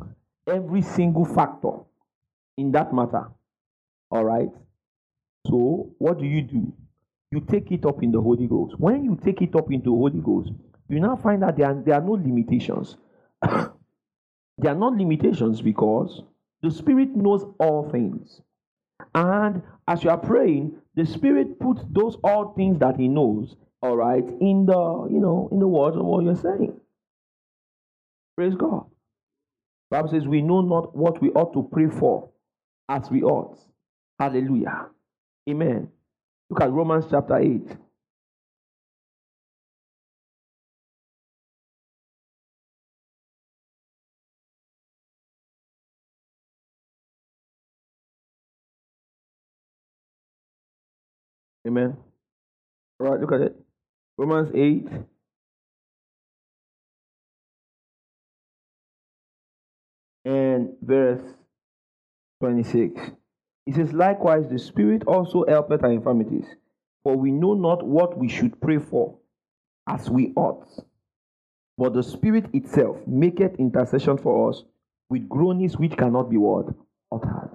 every single factor in that matter. All right? So, what do you do? You take it up in the Holy Ghost. When you take it up into Holy Ghost, you now find that there are, there are no limitations. *coughs* there are not limitations because the Spirit knows all things. And as you are praying, the Spirit puts those all things that He knows all right, in the, you know, in the words of what you're saying. Praise God. Bible says we know not what we ought to pray for as we ought. Hallelujah. Amen. Look at Romans chapter 8. Amen. All right, look at it. Romans 8. And verse 26. It says, Likewise, the Spirit also helpeth our infirmities, for we know not what we should pray for as we ought. But the Spirit itself maketh intercession for us with groanings which cannot be what? Uttered.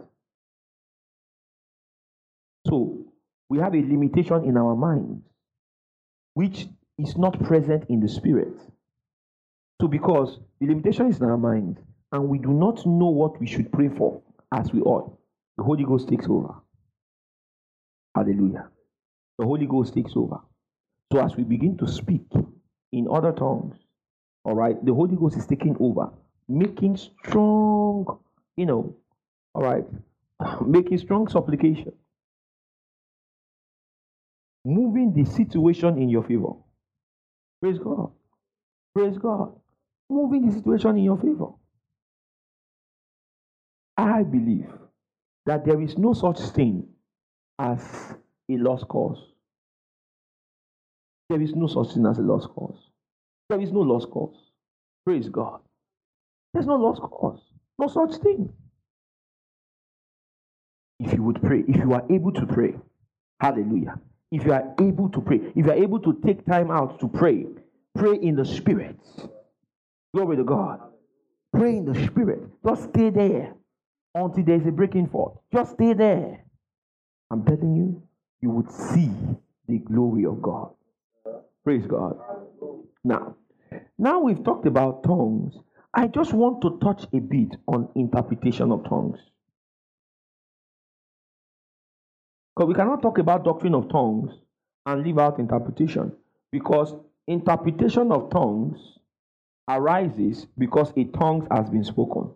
So, we have a limitation in our minds which is not present in the spirit. So, because the limitation is in our mind, and we do not know what we should pray for as we ought, the Holy Ghost takes over. Hallelujah. The Holy Ghost takes over. So, as we begin to speak in other tongues, all right, the Holy Ghost is taking over, making strong, you know, all right, *coughs* making strong supplication moving the situation in your favor. Praise God. Praise God. Moving the situation in your favor. I believe that there is no such thing as a lost cause. There is no such thing as a lost cause. There is no lost cause. Praise God. There's no lost cause. No such thing. If you would pray, if you are able to pray, hallelujah. If you are able to pray, if you are able to take time out to pray, pray in the spirit. Glory to God. Pray in the spirit. Just stay there until there's a breaking forth. Just stay there. I'm telling you, you would see the glory of God. Praise God. Now, now we've talked about tongues. I just want to touch a bit on interpretation of tongues. Because we cannot talk about doctrine of tongues and leave out interpretation. Because interpretation of tongues arises because a tongue has been spoken.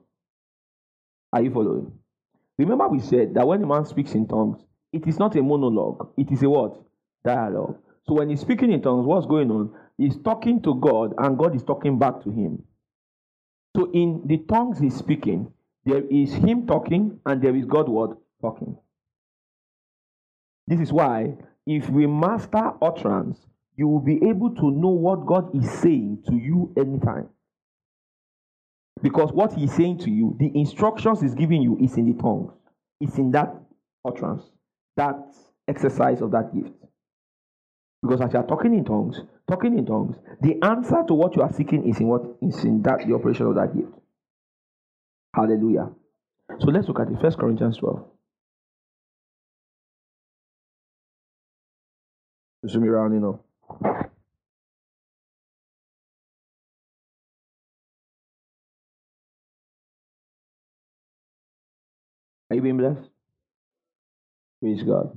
Are you following? Remember, we said that when a man speaks in tongues, it is not a monologue, it is a what? Dialogue. So when he's speaking in tongues, what's going on? He's talking to God and God is talking back to him. So in the tongues he's speaking, there is him talking and there is God word talking. This is why if we master utterance, you will be able to know what God is saying to you anytime. Because what he's saying to you, the instructions he's giving you is in the tongues. It's in that utterance, that exercise of that gift. Because as you are talking in tongues, talking in tongues, the answer to what you are seeking is in what is in that the operation of that gift. Hallelujah. So let's look at it. First Corinthians 12. Zoom around, you know. Are you being blessed? Praise God.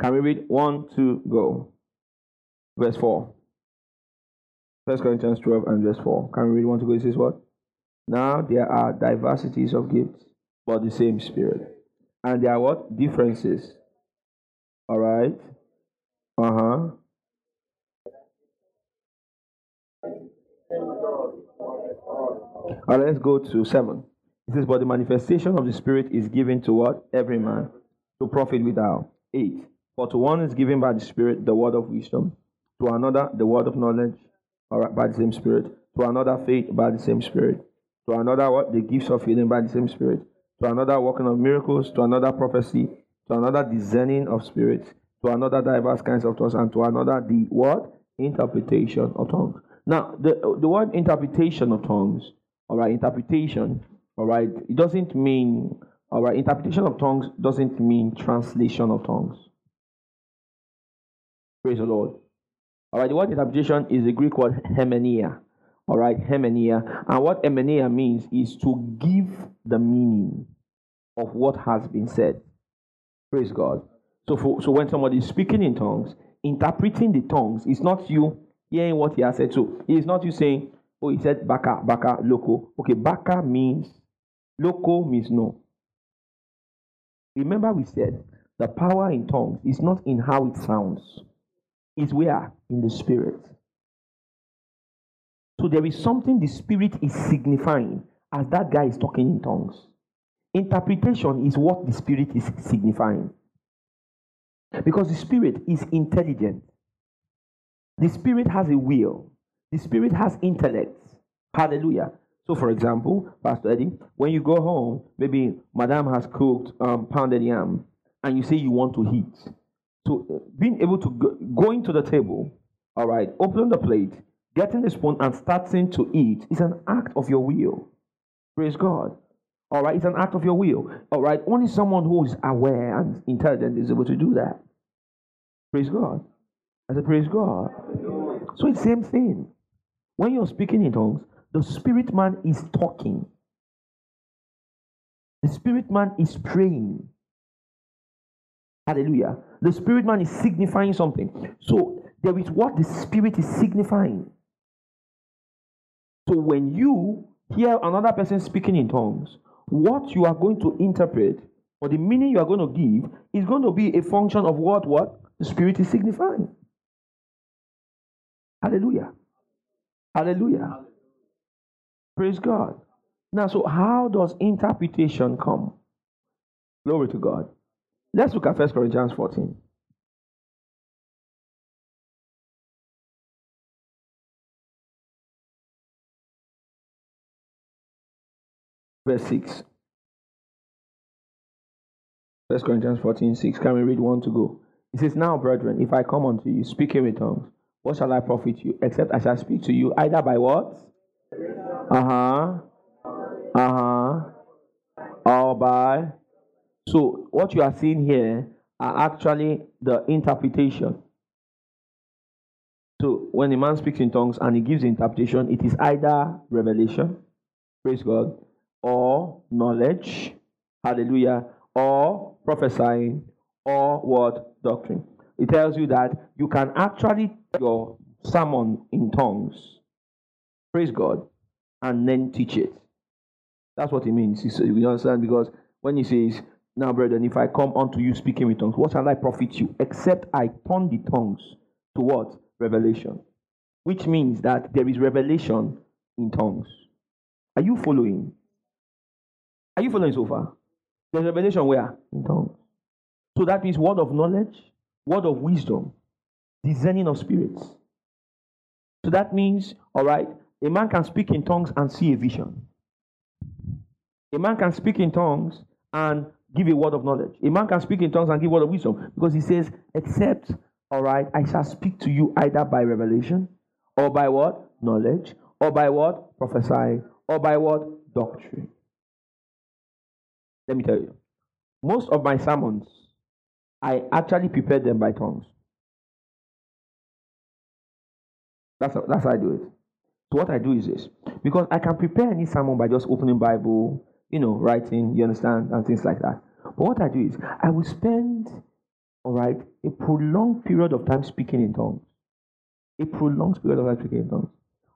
Can we read one, two, go? Verse 4. First Corinthians 12 and verse 4. Can we read one to go? It says what? Now there are diversities of gifts, but the same spirit. And there are what? Differences. Alright? Uh-huh. All right, let's go to 7. It says, But the manifestation of the Spirit is given to what? Every man. To profit without. 8. For to one is given by the Spirit the word of wisdom, to another the word of knowledge, all right, by the same Spirit, to another faith by the same Spirit, to another what? The gifts of healing by the same Spirit, to another working of miracles, to another prophecy, to another discerning of spirits, to another diverse kinds of tongues, and to another the what? Interpretation of tongues. Now, the, the word interpretation of tongues, all right, interpretation, all right, it doesn't mean, all right, interpretation of tongues doesn't mean translation of tongues. Praise the Lord. All right, the word interpretation is the Greek word hermeneia. All right, hermeneia. And what hermeneia means is to give the meaning of what has been said. Praise God. So, for, so when somebody is speaking in tongues, interpreting the tongues it's not you hearing what he has said. So it is not you saying, oh, he said baka, baka, loco. Okay, baka means, loco means no. Remember we said the power in tongues is not in how it sounds it's where? In the spirit. So there is something the spirit is signifying as that guy is talking in tongues. Interpretation is what the spirit is signifying. Because the spirit is intelligent. The spirit has a will. The spirit has intellect. Hallelujah. So, for example, Pastor Eddie, when you go home, maybe Madame has cooked um, pounded yam, and you say you want to eat to uh, being able to go, going to the table, all right, opening the plate, getting the spoon, and starting to eat is an act of your will. Praise God. All right, it's an act of your will. All right, only someone who is aware and intelligent is able to do that. Praise God. I said, Praise God. So it's the same thing. When you're speaking in tongues, the spirit man is talking. The spirit man is praying. Hallelujah. The spirit man is signifying something. So there is what the spirit is signifying. So when you hear another person speaking in tongues, what you are going to interpret or the meaning you are going to give is going to be a function of what what the spirit is signifying. Hallelujah. Hallelujah. Praise God. Now, so how does interpretation come? Glory to God. Let's look at 1 Corinthians 14. Verse 6. 1 Corinthians 14, 6. Can we read one to go? It says, Now, brethren, if I come unto you speaking with tongues, what shall I profit you? Except I shall speak to you either by what? Uh huh. Uh huh. Or by. So, what you are seeing here are actually the interpretation. So, when a man speaks in tongues and he gives interpretation, it is either revelation, praise God, or knowledge, hallelujah, or prophesying, or what doctrine. It tells you that you can actually your sermon in tongues, praise God, and then teach it. That's what it means. You understand? Because when he says, Now, brethren, if I come unto you speaking with tongues, what shall I profit you? Except I turn the tongues to what? Revelation. Which means that there is revelation in tongues. Are you following? Are you following so far? There's revelation where? In tongues. So that means word of knowledge, word of wisdom, discerning of spirits. So that means, all right, a man can speak in tongues and see a vision. A man can speak in tongues and give a word of knowledge. A man can speak in tongues and give word of wisdom because he says, except, all right, I shall speak to you either by revelation or by what? Knowledge or by what? Prophesying or by what? Doctrine. Let me tell you, most of my sermons, I actually prepare them by tongues. That's, that's how I do it. So what I do is this. Because I can prepare any sermon by just opening Bible, you know, writing, you understand, and things like that. But what I do is I will spend, all right, a prolonged period of time speaking in tongues. A prolonged period of time speaking in tongues.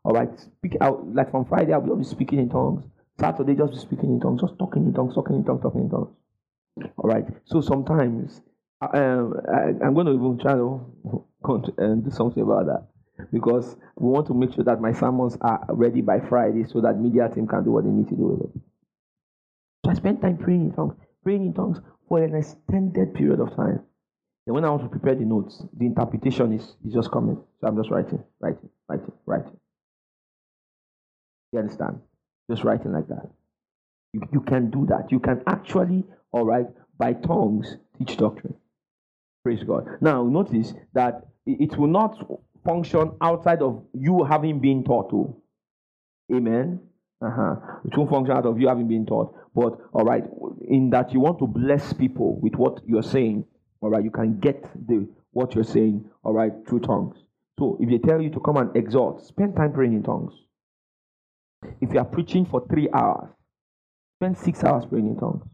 All right, speak out like from Friday I'll be speaking in tongues. Saturday, just be speaking in tongues, just talking in tongues, talking in tongues, talking in tongues. All right. So sometimes um, I, am going to even try to *laughs* uh, do something about that because we want to make sure that my sermons are ready by Friday so that media team can do what they need to do with it. So I spend time praying in tongues, praying in tongues for an extended period of time. And when I want to prepare the notes, the interpretation is, is just coming. So I'm just writing, writing, writing, writing. You understand? Just writing like that. You, you can do that. You can actually, all right, by tongues, teach doctrine. Praise God. Now, notice that it will not function outside of you having been taught to. Amen. Uh-huh. It won't function out of you having been taught. But, all right, in that you want to bless people with what you're saying, all right, you can get the what you're saying, all right, through tongues. So if they tell you to come and exhort, spend time praying in tongues. If you are preaching for three hours, spend six hours praying in tongues.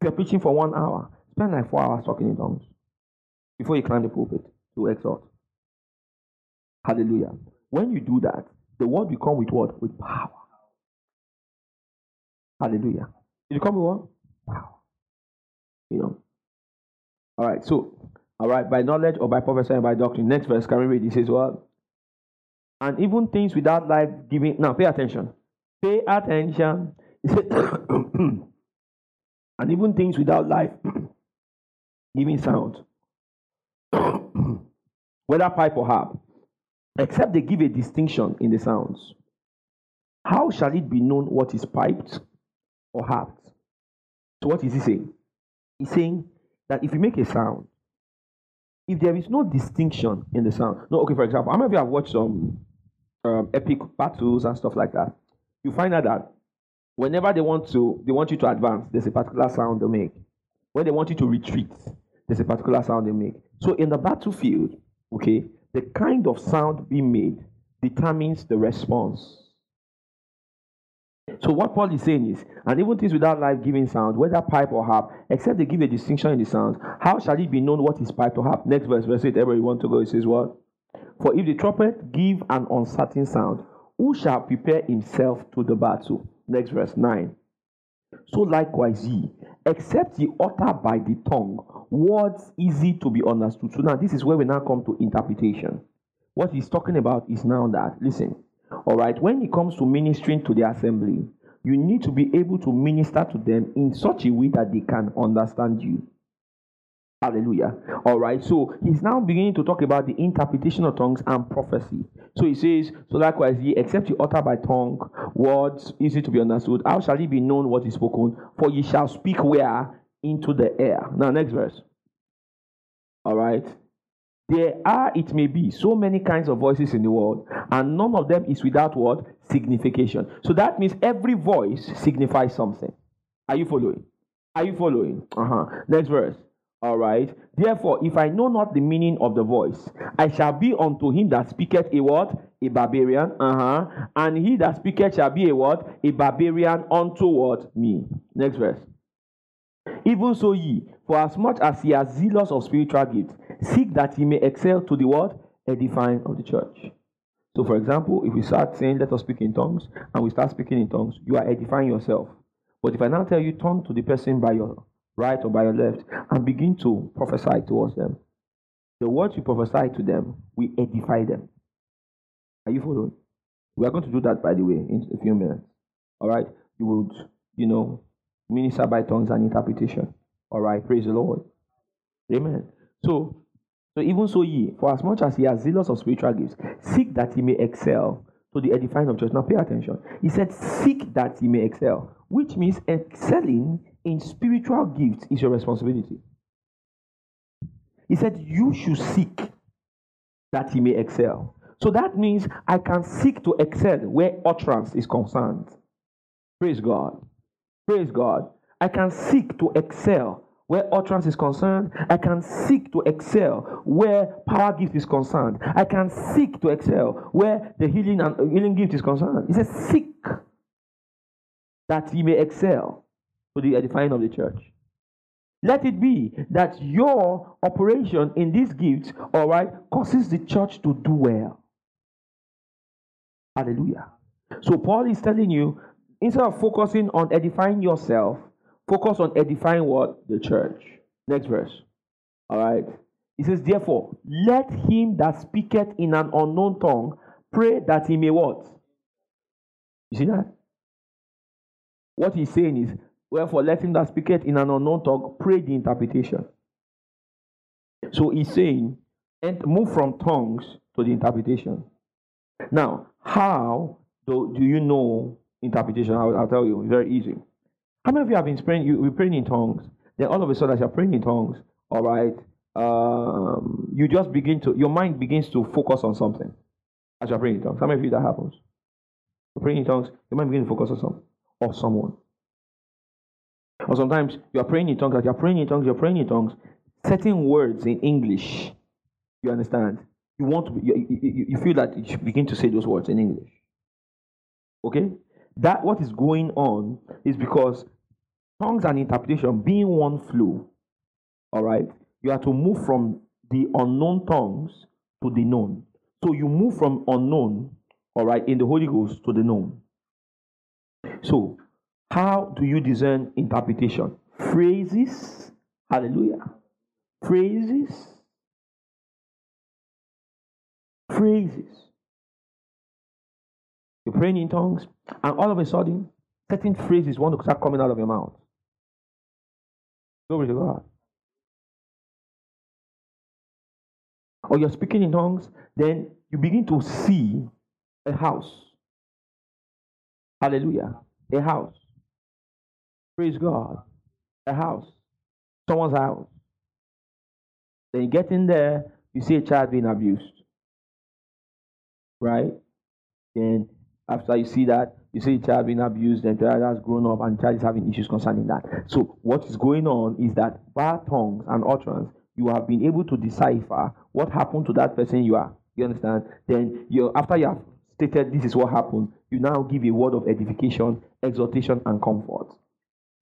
If you're preaching for one hour, spend like four hours talking in tongues before you climb the pulpit to exhort. Hallelujah. When you do that, the word will come with what? With power. Hallelujah. You come with what? Power. You know. All right. So, all right. By knowledge or by prophecy and by doctrine. Next verse. Can we read? He says what? And even things without life giving. Now, pay attention. Pay attention. *coughs* and even things without life *coughs* giving sound, *coughs* whether pipe or harp, except they give a distinction in the sounds. How shall it be known what is piped or harped? So, what is he saying? He's saying that if you make a sound, if there is no distinction in the sound, no, okay, for example, how many of you have watched some um, epic battles and stuff like that? You find out that Whenever they want to, they want you to advance, there's a particular sound they make. When they want you to retreat, there's a particular sound they make. So in the battlefield, okay, the kind of sound being made determines the response. So what Paul is saying is, and even things without life-giving sound, whether pipe or harp, except they give a distinction in the sounds, how shall it be known what is pipe or harp? Next verse, verse 8, everybody want to go, it says what? For if the trumpet give an uncertain sound, who shall prepare himself to the battle? Next verse 9. So likewise ye, except ye utter by the tongue words easy to be understood. So now this is where we now come to interpretation. What he's talking about is now that, listen, all right, when it comes to ministering to the assembly, you need to be able to minister to them in such a way that they can understand you. Hallelujah. All right. So he's now beginning to talk about the interpretation of tongues and prophecy. So he says, So likewise, ye, except you utter by tongue words easy to be understood, how shall it be known what is spoken? For ye shall speak where? Into the air. Now, next verse. All right. There are, it may be, so many kinds of voices in the world, and none of them is without what? Signification. So that means every voice signifies something. Are you following? Are you following? Uh-huh. Next verse. All right. Therefore, if I know not the meaning of the voice, I shall be unto him that speaketh a what? A barbarian. Uh-huh. And he that speaketh shall be a what? A barbarian unto what? Me. Next verse. Even so ye, for as much as ye are zealous of spiritual gifts, seek that ye may excel to the what? Edifying of the church. So, for example, if we start saying, let us speak in tongues, and we start speaking in tongues, you are edifying yourself. But if I now tell you, turn to the person by your right or by your left, and begin to prophesy towards them, the words you prophesy to them, we edify them. Are you following? We are going to do that, by the way, in a few minutes. All right? You would, you know, minister by tongues and interpretation. All right? Praise the Lord. Amen. So, so even so, ye, for as much as ye are zealous of spiritual gifts, seek that ye may excel to the edifying of church. Now pay attention. He said, seek that ye may excel, which means excelling in spiritual gifts is your responsibility. He said, you should seek that he may excel. So that means I can seek to excel where utterance is concerned. Praise God. Praise God. I can seek to excel where utterance is concerned. I can seek to excel where power gift is concerned. I can seek to excel where the healing and healing gift is concerned. He says, Seek that ye may excel to the edifying of the church. Let it be that your operation in these gifts, all right, causes the church to do well. Hallelujah. So Paul is telling you, instead of focusing on edifying yourself, Focus on edifying what? The church. Next verse. All right. He says, Therefore, let him that speaketh in an unknown tongue pray that he may what? You see that? What he's saying is, Wherefore, let him that speaketh in an unknown tongue pray the interpretation. So he's saying, and move from tongues to the interpretation. Now, how do, do you know interpretation? I'll, I'll tell you. It's very easy. How many of you have been praying? You we praying in tongues. Then all of a sudden, as you're praying in tongues, all right, um, you just begin to your mind begins to focus on something as you're praying in tongues. How many of you that happens? You're praying in tongues, your mind begins to focus on some or someone. Or sometimes you're praying in tongues, you're praying in tongues, you're praying in tongues, certain words in English, you understand? You want to, you, you, you feel that you begin to say those words in English. Okay? That what is going on is because tongues and interpretation being one flow, all right, you have to move from the unknown tongues to the known. So you move from unknown, all right, in the Holy Ghost to the known. So, how do you discern interpretation? Phrases, hallelujah. Phrases, phrases. You're praying in tongues, and all of a sudden, certain phrases want to start coming out of your mouth. Glory to God. Or you're speaking in tongues, then you begin to see a house. Hallelujah. A house. Praise God. A house. Someone's house. Then you get in there, you see a child being abused. Right? Then after you see that, you see a child being abused, the child has grown up, and child is having issues concerning that. So, what is going on is that by tongues and utterance, you have been able to decipher what happened to that person you are. You understand? Then, you after you have stated this is what happened, you now give a word of edification, exhortation, and comfort.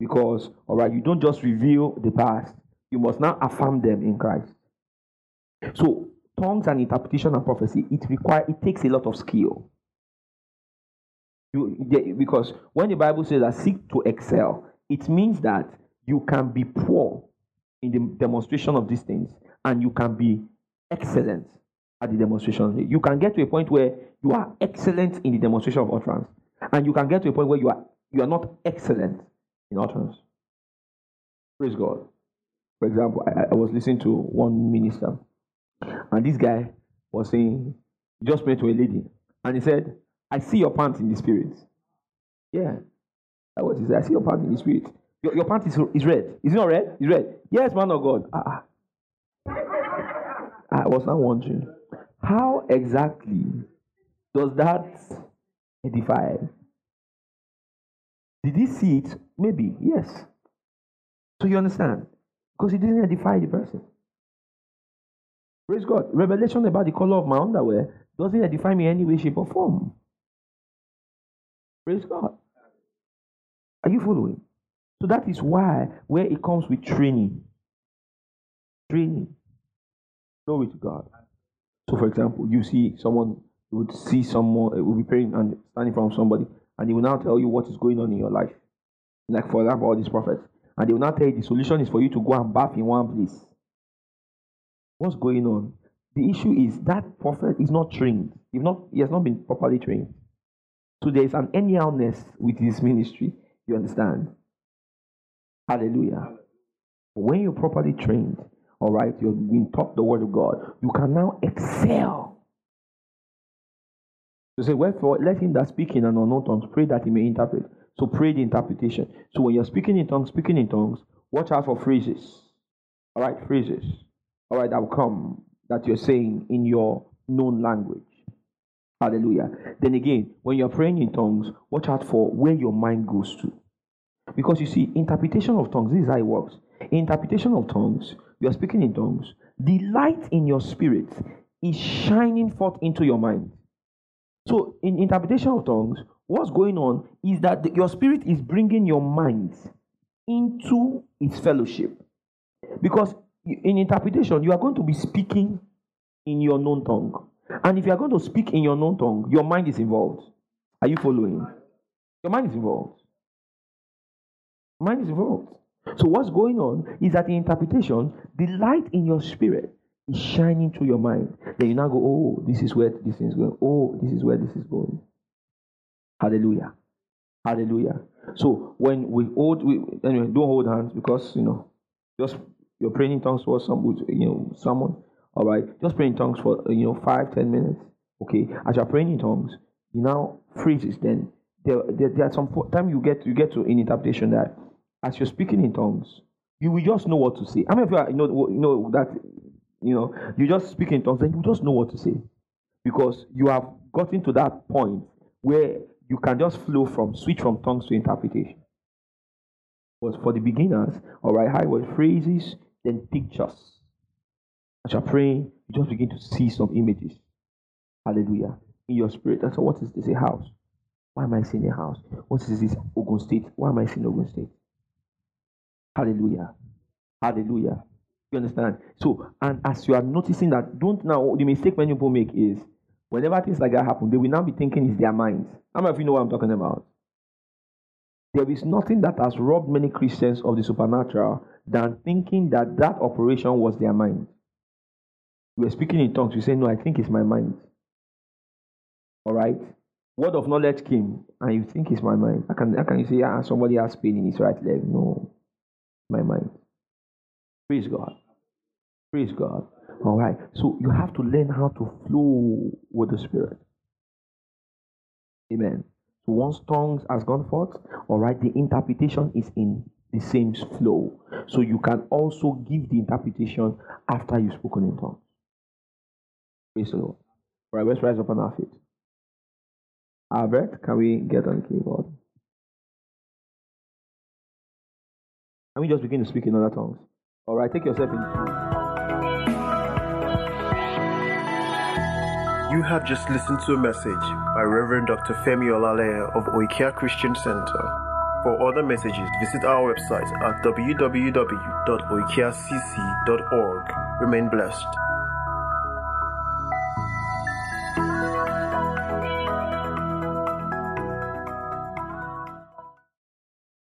Because, all right, you don't just reveal the past, you must now affirm them in Christ. So, tongues and interpretation and prophecy, it require it takes a lot of skill. You, because when the Bible says that seek to excel, it means that you can be poor in the demonstration of these things and you can be excellent at the demonstration. You can get to a point where you are excellent in the demonstration of utterance, and you can get to a point where you are you are not excellent in utterance. Praise God. For example, I, I was listening to one minister, and this guy was saying, just prayed to a lady, and he said, I see your pants in the spirit. Yeah. That was he said. I see your pants in the spirit. Your, your pants is, is red. Is it not red? It's red. Yes, man of God. Ah, ah. I was not wondering, how exactly does that edify? Did he see it? Maybe, yes. So you understand? Because he didn't edify the person. Praise God. Revelation about the color of my underwear doesn't edify me in any way, shape, or form. Praise God. Are you following? So that is why where it comes with training. Training. Glory to God. So for example, you see someone, you would see someone, uh, it will be praying and standing from somebody, and he will now tell you what is going on in your life. Like for example, all these prophets. And they will now tell you the solution is for you to go and bath in one place. What's going on? The issue is that prophet is not trained. If not, he has not been properly trained. So there is an anyhowness with his ministry. You understand? Hallelujah. When you're properly trained, all right, you're being taught the word of God, you can now excel. So say, wherefore, let him that speak in an unknown tongue pray that he may interpret. So pray the interpretation. So when you're speaking in tongues, speaking in tongues, watch out for phrases. All right, phrases. All right, that will come that you're saying in your known language. Hallelujah. Then again, when you're praying in tongues, watch out for where your mind goes to. Because you see, interpretation of tongues, this is how it works. Interpretation of tongues, you are speaking in tongues, the light in your spirit is shining forth into your mind. So, in interpretation of tongues, what's going on is that the, your spirit is bringing your mind into its fellowship. Because in interpretation, you are going to be speaking in your known tongue. And if you are going to speak in your known tongue, your mind is involved. Are you following? Your mind is involved. Mind is involved. So what's going on is that in interpretation, the light in your spirit is shining through your mind. Then you now go, oh, this is where this is going. Oh, this is where this is going. Hallelujah. Hallelujah. So when we hold, we, anyway, don't hold hands because you know, just you're praying in tongues for some, you know, someone. All right, just praying in tongues for you know five, ten minutes. Okay, as you're praying in tongues, you now phrases. Then there, there, there are some time you get you get to in interpretation that as you're speaking in tongues, you will just know what to say. I mean, of you, are, you know you know that you know you just speak in tongues, then you just know what to say because you have gotten to that point where you can just flow from switch from tongues to interpretation. But for the beginners, all right, high word phrases, then pictures. As you're praying, you just begin to see some images. Hallelujah. In your spirit. That's what is this a house? Why am I seeing a house? What is this Ogun State? Why am I seeing Ogun State? Hallelujah. Hallelujah. You understand? So, and as you are noticing that, don't now, the mistake many people make is whenever things like that happen, they will now be thinking it's their minds. How many of you know what I'm talking about? There is nothing that has robbed many Christians of the supernatural than thinking that that operation was their mind. You were speaking in tongues, you say, No, I think it's my mind. All right? Word of knowledge came, and you think it's my mind. How can, how can you say, ah, somebody has pain in his right leg? No, my mind. Praise God. Praise God. All right. So you have to learn how to flow with the Spirit. Amen. So once tongues has gone forth, all right, the interpretation is in the same flow. So you can also give the interpretation after you've spoken in tongues. Praise the Lord. All right, let's rise up on our feet. Albert, can we get on the keyboard? Can we just begin to speak in other tongues? All right, take yourself into. You have just listened to a message by Reverend Dr. Femi Olaleye of Oikea Christian Center. For other messages, visit our website at www.oikeacc.org. Remain blessed.